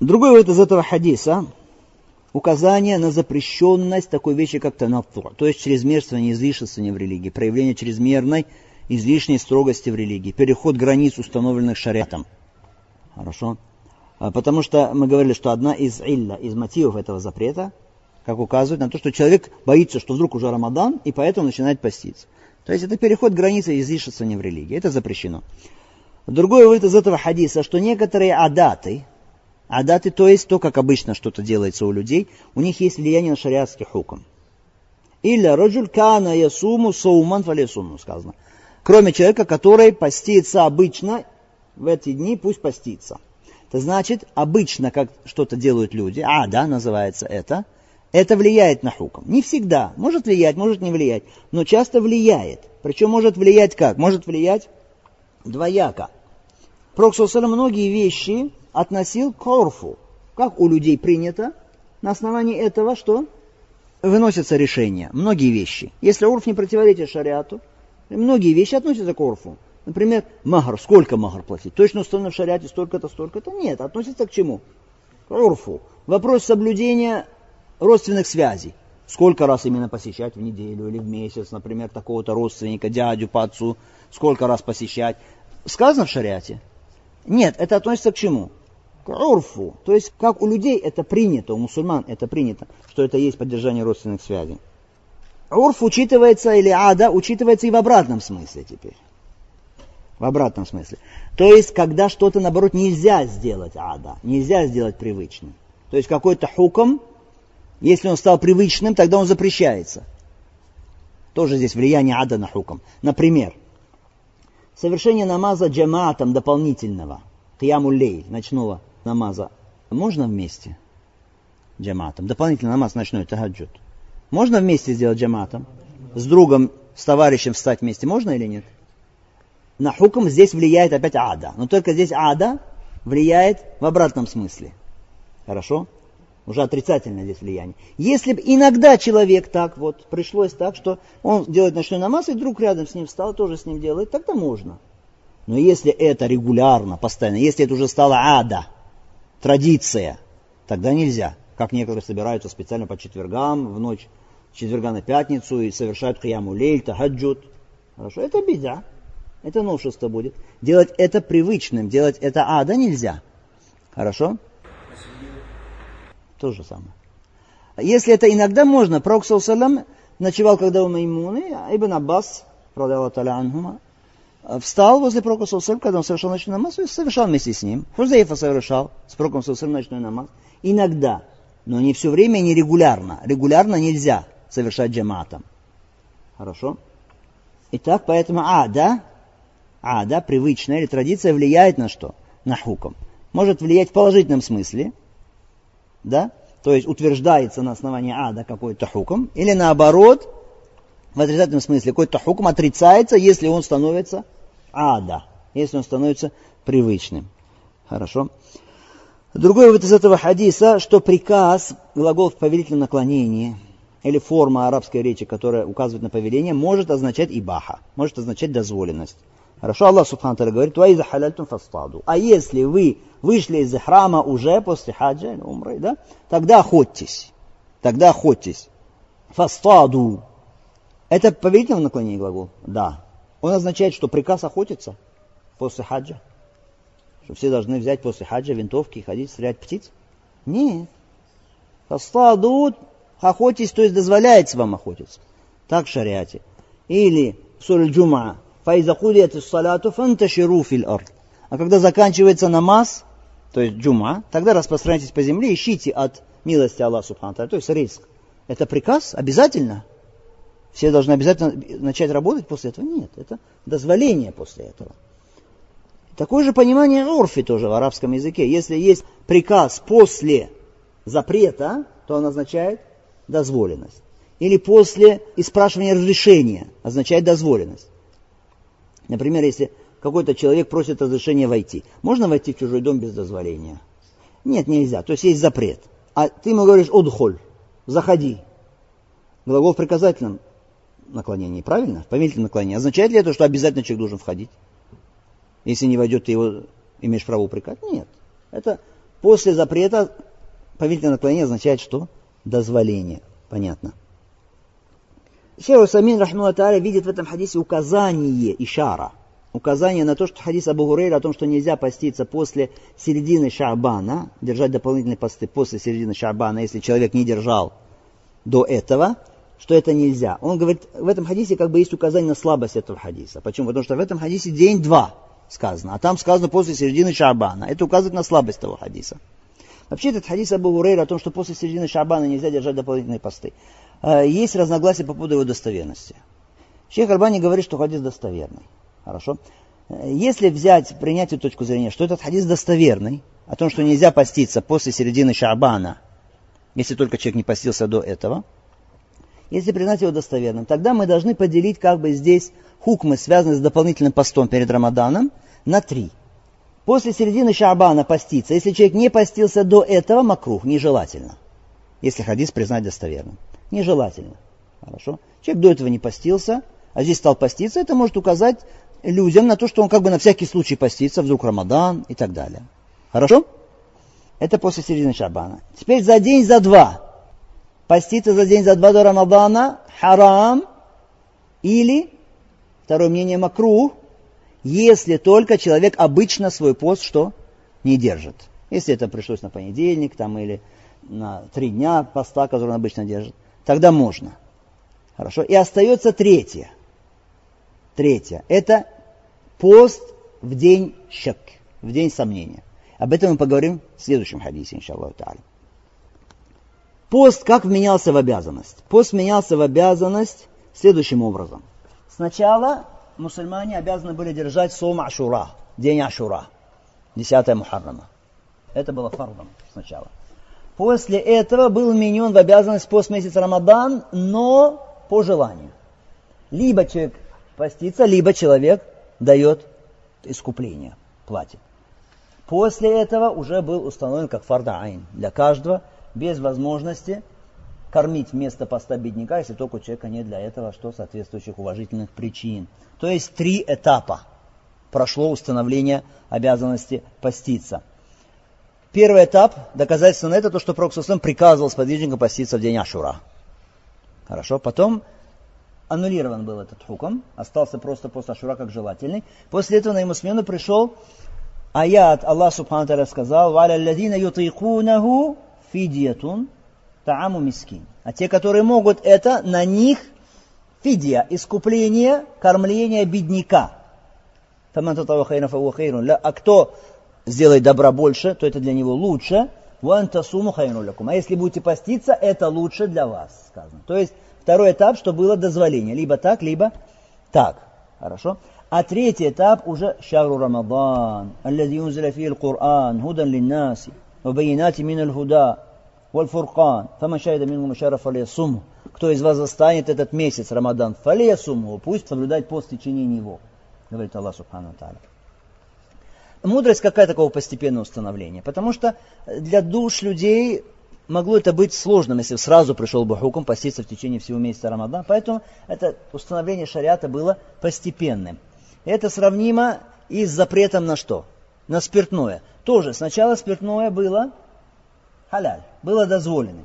Другой вывод из этого хадиса указание на запрещенность такой вещи, как танатту, то есть чрезмерствование, излишествование в религии, проявление чрезмерной, излишней строгости в религии, переход границ, установленных шариатом. Хорошо? А, потому что мы говорили, что одна из илля, из мотивов этого запрета, как указывает на то, что человек боится, что вдруг уже Рамадан, и поэтому начинает поститься. То есть это переход границы излишествования в религии. Это запрещено. Другой вывод из этого хадиса, что некоторые адаты, Адаты, то есть то, как обычно что-то делается у людей, у них есть влияние на шариатский хукм. Или раджуль кана ясуму сауман фалесуму сказано. Кроме человека, который постится обычно в эти дни, пусть постится. Это значит, обычно, как что-то делают люди, а, да, называется это, это влияет на хукм. Не всегда. Может влиять, может не влиять. Но часто влияет. Причем может влиять как? Может влиять двояко. Пророк многие вещи относил к орфу. Как у людей принято, на основании этого что? Выносятся решения, многие вещи. Если орф не противоречит шариату, многие вещи относятся к орфу. Например, махар, сколько махар платить? Точно установлено в шариате столько-то, столько-то? Нет, относится к чему? К орфу. Вопрос соблюдения родственных связей. Сколько раз именно посещать в неделю или в месяц, например, такого-то родственника, дядю по отцу, сколько раз посещать. Сказано в шариате? Нет, это относится к чему? к урфу. То есть, как у людей это принято, у мусульман это принято, что это есть поддержание родственных связей. Урф учитывается, или ада, учитывается и в обратном смысле теперь. В обратном смысле. То есть, когда что-то, наоборот, нельзя сделать ада, нельзя сделать привычным. То есть, какой-то хуком, если он стал привычным, тогда он запрещается. Тоже здесь влияние ада на хуком. Например, совершение намаза джамаатом дополнительного, киямуллей, ночного намаза можно вместе джаматом? Дополнительный намаз ночной тахаджуд. Можно вместе сделать джаматом? С другом, с товарищем встать вместе можно или нет? На хуком здесь влияет опять ада. Но только здесь ада влияет в обратном смысле. Хорошо? Уже отрицательное здесь влияние. Если бы иногда человек так вот, пришлось так, что он делает ночной намаз, и друг рядом с ним встал, тоже с ним делает, тогда можно. Но если это регулярно, постоянно, если это уже стало ада, традиция, тогда нельзя. Как некоторые собираются специально по четвергам, в ночь четверга на пятницу и совершают кияму лейль, тахаджуд. Хорошо, это беда. Это новшество будет. Делать это привычным, делать это ада нельзя. Хорошо? То же самое. Если это иногда можно, Пророк Салам ночевал, когда у Маймуны, а Ибн Аббас, анхума, встал возле Пророка Сусалям, когда он совершал ночной намаз, и совершал вместе с ним. Хузейфа совершал с Пророком Сусалям ночной намаз. Иногда, но не все время, не регулярно. Регулярно нельзя совершать джаматом. Хорошо? Итак, поэтому ада, ада, привычная или традиция влияет на что? На хуком. Может влиять в положительном смысле, да? То есть утверждается на основании ада какой-то хуком, или наоборот, в отрицательном смысле какой-то хукм отрицается, если он становится ада, если он становится привычным. Хорошо. Другой вывод из этого хадиса, что приказ, глагол в повелительном наклонении, или форма арабской речи, которая указывает на повеление, может означать ибаха, может означать дозволенность. Хорошо, Аллах Субхану говорит, «Ва халяльтум фастаду». А если вы вышли из храма уже после хаджа или умры, да, тогда охотьтесь. Тогда охотьтесь. Фастаду. Это повелительное наклонение глагол? Да. Он означает, что приказ охотиться после хаджа. Что все должны взять после хаджа винтовки и ходить стрелять птиц? Нет. Фастадут, охотись, то есть дозволяется вам охотиться. Так в шариате. Или в суре Джума «Фаиза кудият салату фанташиру фил ард». А когда заканчивается намаз, то есть джума, тогда распространяйтесь по земле, ищите от милости Аллаха Субхану то есть риск. Это приказ обязательно. Все должны обязательно начать работать после этого? Нет, это дозволение после этого. Такое же понимание орфи тоже в арабском языке. Если есть приказ после запрета, то он означает дозволенность. Или после испрашивания разрешения означает дозволенность. Например, если какой-то человек просит разрешения войти. Можно войти в чужой дом без дозволения? Нет, нельзя. То есть есть запрет. А ты ему говоришь «удхоль», «заходи». Глагол в приказательном наклонении, правильно? В повелительном наклонении. Означает ли это, что обязательно человек должен входить? Если не войдет, ты его имеешь право упрекать? Нет. Это после запрета повелительное наклонение означает что? Дозволение. Понятно. Шейх Самин Рахму видит в этом хадисе указание ишара. Указание на то, что хадис Абу Гурейра о том, что нельзя поститься после середины Шабана, держать дополнительные посты после середины Шабана, если человек не держал до этого, что это нельзя. Он говорит, в этом хадисе как бы есть указание на слабость этого хадиса. Почему? Потому что в этом хадисе день два сказано, а там сказано после середины Шабана. Это указывает на слабость того хадиса. Вообще этот хадис Абу Гурейра о том, что после середины Шабана нельзя держать дополнительные посты. Э, есть разногласия по поводу его достоверности. Шейх Альбани говорит, что хадис достоверный. Хорошо? Э, если взять, принять эту точку зрения, что этот хадис достоверный, о том, что нельзя поститься после середины Шабана, если только человек не постился до этого, если признать его достоверным, тогда мы должны поделить как бы здесь хукмы, связанные с дополнительным постом перед Рамаданом, на три. После середины Шабана поститься. Если человек не постился до этого, макрух, нежелательно. Если хадис признать достоверным. Нежелательно. Хорошо? Человек до этого не постился, а здесь стал поститься, это может указать людям на то, что он как бы на всякий случай постится, вдруг Рамадан и так далее. Хорошо? Это после середины Шабана. Теперь за день, за два. Поститься за день, за два до Рамадана харам или Второе мнение макрух, если только человек обычно свой пост что? Не держит. Если это пришлось на понедельник там, или на три дня поста, который он обычно держит, тогда можно. Хорошо. И остается третье. Третье. Это пост в день щек, в день сомнения. Об этом мы поговорим в следующем хадисе, иншаллаху та'аля. Пост как вменялся в обязанность? Пост менялся в обязанность следующим образом – Сначала мусульмане обязаны были держать сом Ашура, день Ашура, 10 Мухаррама. Это было фардом сначала. После этого был вменен в обязанность пост месяца Рамадан, но по желанию. Либо человек постится, либо человек дает искупление, платит. После этого уже был установлен как фарда айн для каждого, без возможности кормить вместо поста бедняка, если только у человека нет для этого что соответствующих уважительных причин. То есть три этапа прошло установление обязанности поститься. Первый этап, доказательство на это, то, что Пророк приказывал сподвижникам поститься в день Ашура. Хорошо, потом аннулирован был этот хуком, остался просто пост Ашура как желательный. После этого на ему смену пришел аят, Аллах Субхану сказал, «Валя ладина ютайкунаху фидиятун тааму мискин. А те, которые могут это, на них фидия, искупление, кормление бедняка. А кто сделает добра больше, то это для него лучше. А если будете поститься, это лучше для вас, сказано. То есть второй этап, что было дозволение. Либо так, либо так. Хорошо? А третий этап уже шару Рамадан, аллади юнзаля худан линнаси, вабайинати мин аль-худа, Вальфуркан, фама шайда мингу мушара фалиясуму. Кто из вас застанет этот месяц, Рамадан, фалиясуму, пусть соблюдает пост в течение него, говорит Аллах Субхану Тааля. Мудрость какая такого постепенного установления? Потому что для душ людей могло это быть сложным, если сразу пришел бы хуком поститься в течение всего месяца Рамадана. Поэтому это установление шариата было постепенным. Это сравнимо и с запретом на что? На спиртное. Тоже сначала спиртное было халяль, было дозволено.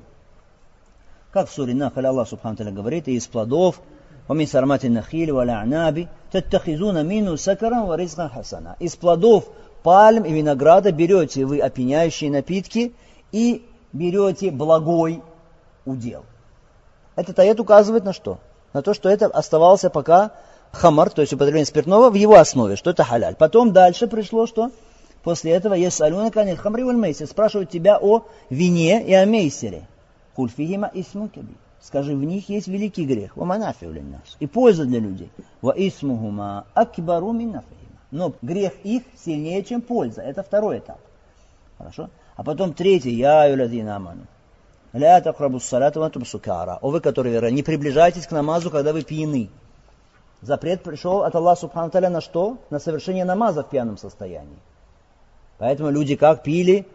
Как в суре Нахаль Аллах Субхану говорит, и из плодов, ومن سرمات النخيل والأعناب تتخذون منه سكرا ورزقا حسنا. Из плодов пальм и винограда берете вы опьяняющие напитки и берете благой удел. Этот аят указывает на что? на то, что это оставался пока хамар, то есть употребление спиртного в его основе, что это халяль. Потом дальше пришло, что После этого есть алюна канил хамри мейсер, спрашивают тебя о вине и о мейсере. Кульфигима исмукаби. Скажи, в них есть великий грех. Ваманафиу нас. И польза для людей. Ва исмухума акбару. Но грех их сильнее, чем польза. Это второй этап. Хорошо? А потом третий. Я юладина аману. Ля такрабу салату. О вы, которые веры, не приближайтесь к намазу, когда вы пьяны. Запрет пришел от Аллаха Субхану на что? На совершение намаза в пьяном состоянии. Поэтому люди как пили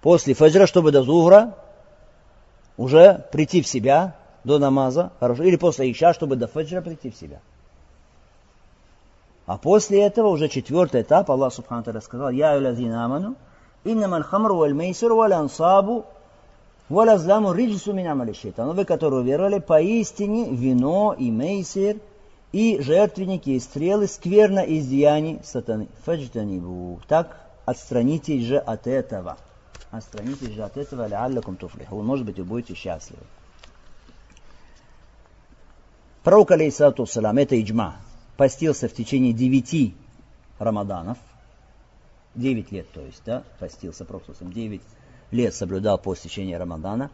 после фаджра, чтобы до зугра уже прийти в себя до намаза, хорошо, или после ища, чтобы до фаджра прийти в себя. А после этого уже четвертый этап Аллах Субхану Таля сказал, «Я юлазина аману, иннамаль хамру валь мейсир валь ансабу Валазламу риджсу минамали шейтан. Вы, которые уверовали, поистине вино и мейсир, и жертвенники, и стрелы, скверно из сатаны. Фаджтанибу. Так отстранитесь же от этого. Отстранитесь же от этого, ляллакум туфлиху. Может быть, вы будете счастливы. Пророк, алейсалату салам, это иджма, постился в течение девяти рамаданов, девять лет, то есть, да, постился пророк, девять лет соблюдал по истечении Рамадана,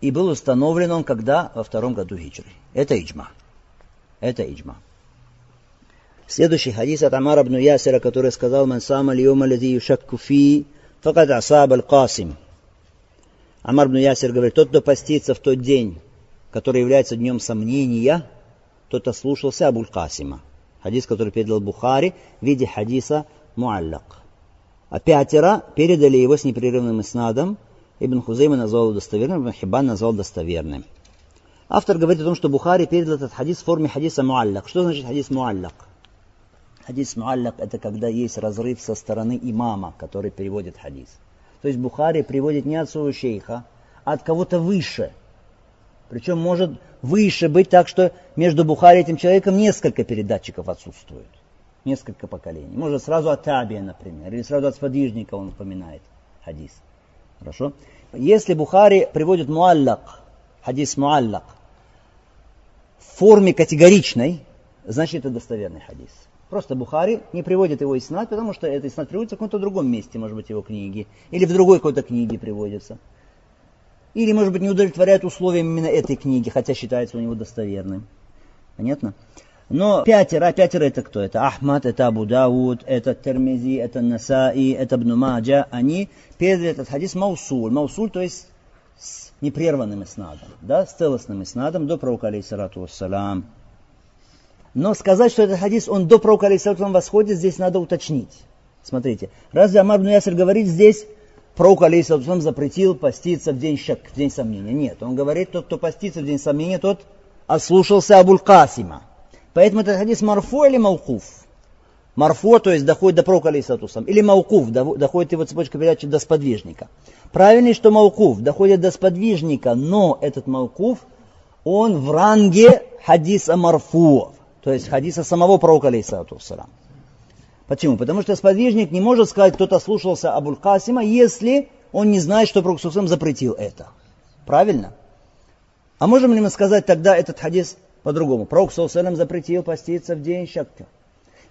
и был установлен он когда? Во втором году хиджры. Это иджма. Это иджма. Следующий хадис от Амар ибн Ясира, который сказал, «Ман сама льюма лади юшакку фи, факад асаб аль-касим». Амар ибн Ясир говорит, тот, кто постится в тот день, который является днем сомнения, тот ослушался Абуль-Касима. Хадис, который передал Бухари в виде хадиса Муаллак. А пятеро передали его с непрерывным иснадом. Ибн Хузейма назвал достоверным, Ибн Хибан назвал достоверным. Автор говорит о том, что Бухари передал этот хадис в форме хадиса муаллак. Что значит хадис муаллак? Хадис муаллак – это когда есть разрыв со стороны имама, который переводит хадис. То есть Бухари приводит не от своего шейха, а от кого-то выше. Причем может выше быть так, что между Бухари и этим человеком несколько передатчиков отсутствует несколько поколений. Может, сразу от Табия, например, или сразу от сподвижника он упоминает хадис. Хорошо? Если Бухари приводит муаллак, хадис муаллак, в форме категоричной, значит это достоверный хадис. Просто Бухари не приводит его иснат, потому что это иснат приводится в каком-то другом месте, может быть, его книги. Или в другой какой-то книге приводится. Или, может быть, не удовлетворяет условиям именно этой книги, хотя считается у него достоверным. Понятно? Но пятеро, пятеро это кто? Это Ахмад, это Абу Дауд, это Термизи, это Насаи, это Бнумаджа. Они передали этот хадис Маусуль. Маусуль, то есть с непрерванным иснадом, да, с целостным иснадом до пророка, алейсалату вассалам. Но сказать, что этот хадис, он до пророка, алейсалату восходит, здесь надо уточнить. Смотрите, разве Амар Ясир говорит здесь, пророк, алейсалату запретил поститься в день шак, в день сомнения? Нет, он говорит, тот, кто постится в день сомнения, тот ослушался Абуль-Касима. Поэтому этот хадис марфу или маукуф? Марфу, то есть доходит до пророка, алейсатусам, или маукуф, доходит его цепочка передачи до сподвижника. Правильно, что маукуф доходит до сподвижника, но этот маукуф, он в ранге хадиса марфу, то есть хадиса самого пророка, алейсатусам. Почему? Потому что сподвижник не может сказать, кто-то слушался Абуль-Касима, если он не знает, что Пророк запретил это. Правильно? А можем ли мы сказать тогда этот хадис по-другому. Пророк Саусалям запретил поститься в день шакка.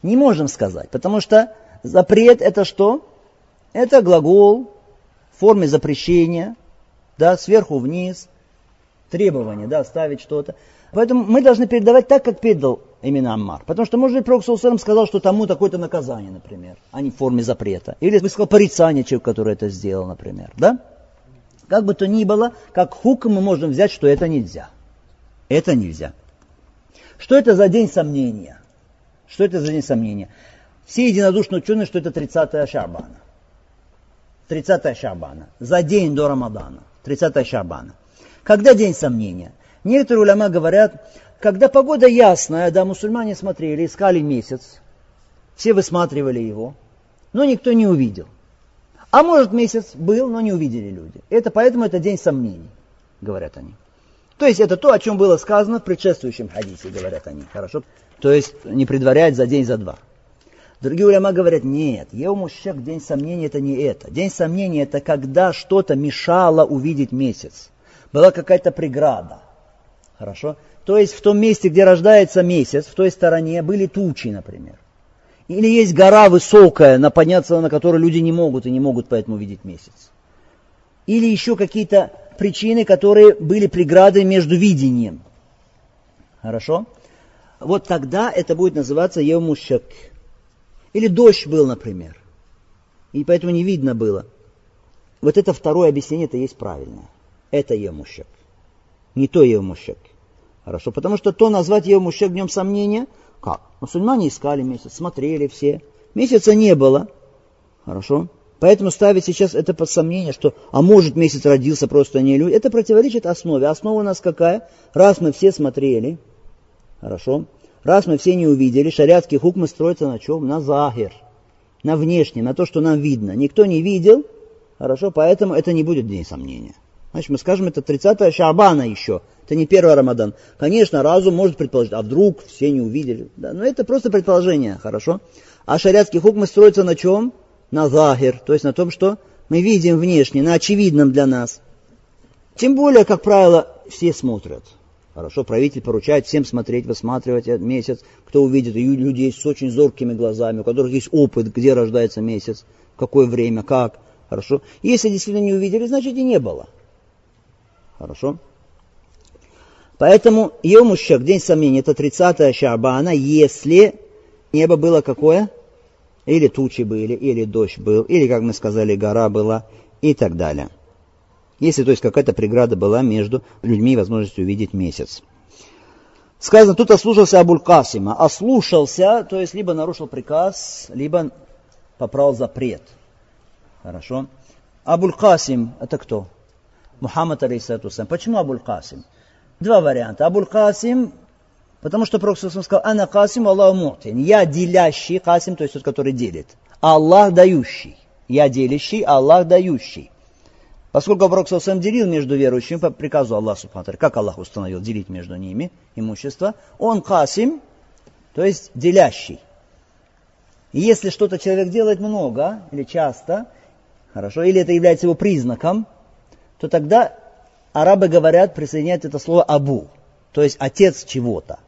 Не можем сказать, потому что запрет это что? Это глагол в форме запрещения, да, сверху вниз, требование, да, ставить что-то. Поэтому мы должны передавать так, как передал именно Аммар. Потому что, может быть, Пророк Саусалям сказал, что тому такое-то наказание, например, а не в форме запрета. Или высказал порицание человеку, который это сделал, например, да? Как бы то ни было, как хук мы можем взять, что это нельзя. Это нельзя. Что это за день сомнения? Что это за день сомнения? Все единодушно ученые, что это 30 Шабана. 30 Шабана. За день до Рамадана. 30 Шабана. Когда день сомнения? Некоторые уляма говорят, когда погода ясная, да, мусульмане смотрели, искали месяц, все высматривали его, но никто не увидел. А может месяц был, но не увидели люди. Это поэтому это день сомнений, говорят они. То есть это то, о чем было сказано в предшествующем хадисе, говорят они. Хорошо? То есть не предваряет за день, за два. Другие уляма говорят, нет, Еумушек, день сомнений это не это. День сомнений это когда что-то мешало увидеть месяц. Была какая-то преграда. Хорошо? То есть в том месте, где рождается месяц, в той стороне были тучи, например. Или есть гора высокая, на подняться на которую люди не могут и не могут поэтому видеть месяц. Или еще какие-то причины, которые были преградой между видением. Хорошо? Вот тогда это будет называться Евмушек. Или дождь был, например. И поэтому не видно было. Вот это второе объяснение, это есть правильное. Это Евмушек. Не то Евмушек. Хорошо, потому что то назвать Евмушек днем сомнения, как? Мусульмане искали месяц, смотрели все. Месяца не было. Хорошо. Поэтому ставить сейчас это под сомнение, что, а может месяц родился просто не люди, это противоречит основе. Основа у нас какая? Раз мы все смотрели, хорошо, раз мы все не увидели, шариатский хукмы строится на чем? На захир, на внешнем, на то, что нам видно. Никто не видел, хорошо, поэтому это не будет день сомнения. Значит, мы скажем, это 30 Шабана еще, это не первый Рамадан. Конечно, разум может предположить, а вдруг все не увидели. Да, но это просто предположение, хорошо. А шариатский хукмы строится на чем? на захир, то есть на том, что мы видим внешне, на очевидном для нас. Тем более, как правило, все смотрят. Хорошо, правитель поручает всем смотреть, высматривать месяц. Кто увидит, есть с очень зоркими глазами, у которых есть опыт, где рождается месяц, какое время, как. Хорошо. Если действительно не увидели, значит и не было. Хорошо. Поэтому Йомушек, день сомнений, это 30 Шабана, если небо было какое? или тучи были, или дождь был, или, как мы сказали, гора была и так далее. Если, то есть, какая-то преграда была между людьми и возможностью увидеть месяц. Сказано, тут ослушался Абуль-Касима. Ослушался, то есть, либо нарушил приказ, либо поправил запрет. Хорошо. Абуль-Касим, это кто? Мухаммад, алейсалату Почему Абуль-Касим? Два варианта. Абуль-Касим Потому что Пророк сказал, Ана Касим, Аллах мутин. Я делящий, Касим, то есть тот, который делит. Аллах дающий. Я делящий, Аллах дающий. Поскольку Пророк сам делил между верующими по приказу Аллаха Субхану как Аллах установил делить между ними имущество, он Касим, то есть делящий. И если что-то человек делает много или часто, хорошо, или это является его признаком, то тогда арабы говорят, присоединяют это слово «абу», то есть отец чего-то.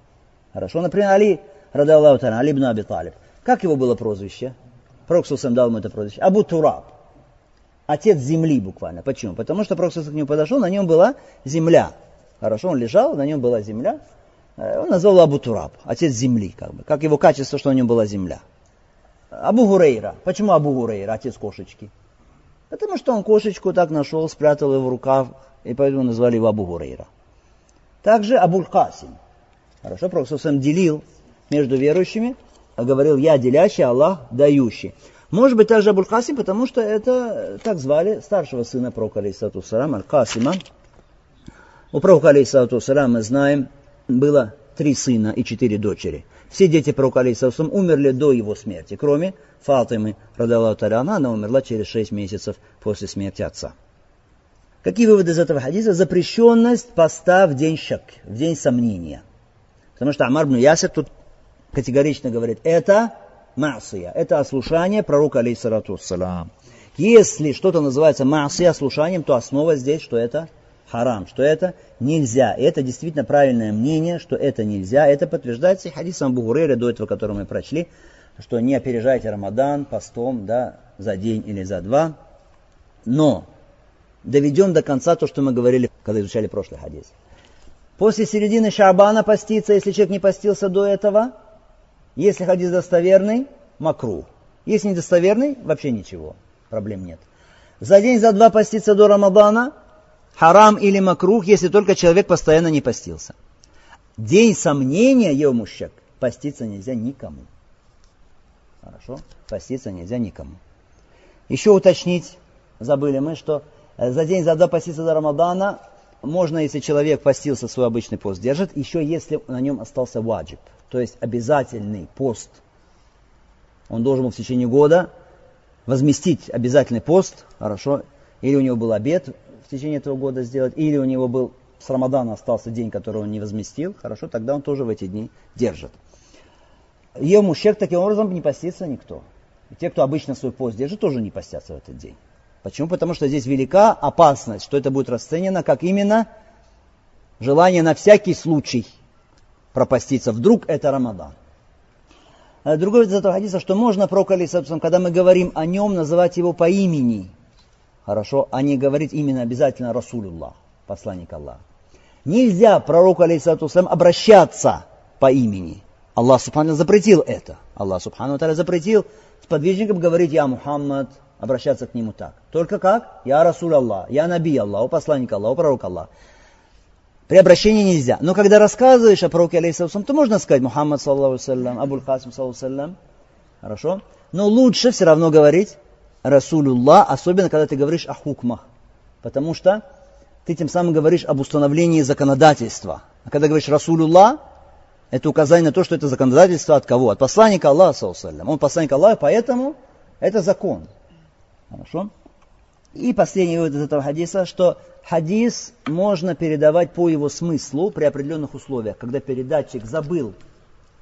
Хорошо, например, Али, рада Аллаху Али ибн Аби Талиб. Как его было прозвище? Пророк дал ему это прозвище. Абу Тураб. Отец земли буквально. Почему? Потому что Пророк к нему подошел, на нем была земля. Хорошо, он лежал, на нем была земля. Э, он назвал Абу Тураб, отец земли, как бы. Как его качество, что на нем была земля. Абу Гурейра. Почему Абу Гурейра, отец кошечки? Потому что он кошечку так нашел, спрятал ее в рукав, и поэтому назвали его Абу Гурейра. Также Абуль Касим. Хорошо, Пророк сам делил между верующими, а говорил, я делящий, Аллах дающий. Может быть, также Абуль Касим, потому что это так звали старшего сына пророка, алейсалату салам, Аль-Касима. У пророка, алейсалату салам, мы знаем, было три сына и четыре дочери. Все дети пророка, алейсалату умерли до его смерти, кроме Фатимы, радаллаху таляна, она умерла через шесть месяцев после смерти отца. Какие выводы из этого хадиса? Запрещенность поста в день шак, в день сомнения – Потому что Амар бн Ясир тут категорично говорит, это масия, это ослушание пророка, алейсалату. Если что-то называется масия, ослушанием, то основа здесь, что это харам, что это нельзя. И это действительно правильное мнение, что это нельзя. Это подтверждается и хадисом Бугурейра, до этого, который мы прочли, что не опережайте Рамадан постом да, за день или за два. Но доведем до конца то, что мы говорили, когда изучали прошлый хадис. После середины Шабана поститься, если человек не постился до этого. Если хадис достоверный, макру. Если недостоверный, вообще ничего, проблем нет. За день, за два поститься до Рамадана, харам или макрух, если только человек постоянно не постился. День сомнения, Евмущак, поститься нельзя никому. Хорошо? Поститься нельзя никому. Еще уточнить, забыли мы, что за день, за два поститься до Рамадана, можно, если человек постился, свой обычный пост держит, еще если на нем остался ваджиб, то есть обязательный пост. Он должен был в течение года возместить обязательный пост, хорошо, или у него был обед течение этого года сделать, или у него был с Рамадана остался день, который он не возместил, хорошо, тогда он тоже в эти дни держит. Ему щек таким образом не постится никто. И те, кто обычно свой пост держит, тоже не постятся в этот день. Почему? Потому что здесь велика опасность, что это будет расценено как именно желание на всякий случай. пропаститься. Вдруг это Рамадан. Другой из этого хадиса, что можно пророку, когда мы говорим о нем, называть его по имени. Хорошо? А не говорить именно обязательно Расулуллах, посланник Аллаха. Нельзя пророку, алейхиссалату обращаться по имени. Аллах Субхану запретил это. Аллах Субхану запретил сподвижникам говорить «Я Мухаммад», обращаться к нему так. Только как? «Я Расул Аллах», «Я Наби Аллах», «О посланник Аллах», «О пророк Аллах». При обращении нельзя. Но когда рассказываешь о пророке, алейхиссалам, то можно сказать Мухаммад, саллаху саллям, Абуль Хасим, саллаху саллям. Хорошо? Но лучше все равно говорить Расулюллах, особенно когда ты говоришь о хукмах. Потому что ты тем самым говоришь об установлении законодательства. А когда говоришь Расулюллах, это указание на то, что это законодательство от кого? От посланника Аллаха, он посланник Аллаха, поэтому это закон. Хорошо? И последний вывод из этого хадиса, что хадис можно передавать по его смыслу при определенных условиях, когда передатчик забыл,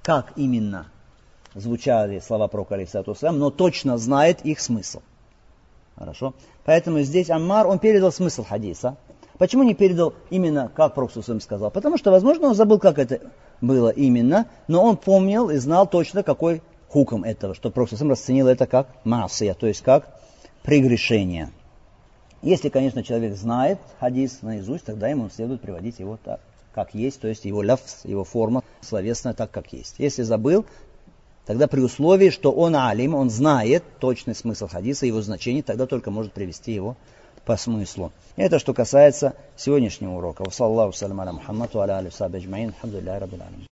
как именно звучали слова пророка, но точно знает их смысл. Хорошо? Поэтому здесь Аммар, он передал смысл хадиса. Почему не передал именно, как Пророк сказал? Потому что, возможно, он забыл, как это было именно, но он помнил и знал точно, какой хуком этого, что Пророк расценил это как массия, то есть как прегрешение. Если, конечно, человек знает хадис наизусть, тогда ему следует приводить его так, как есть, то есть его лафс, его форма словесная так, как есть. Если забыл, тогда при условии, что он алим, он знает точный смысл хадиса, его значение, тогда только может привести его по смыслу. Это что касается сегодняшнего урока. Вассалаллаху салям аля Мухаммаду аля алисаб аджмаин. Алхамдулилляхи раббил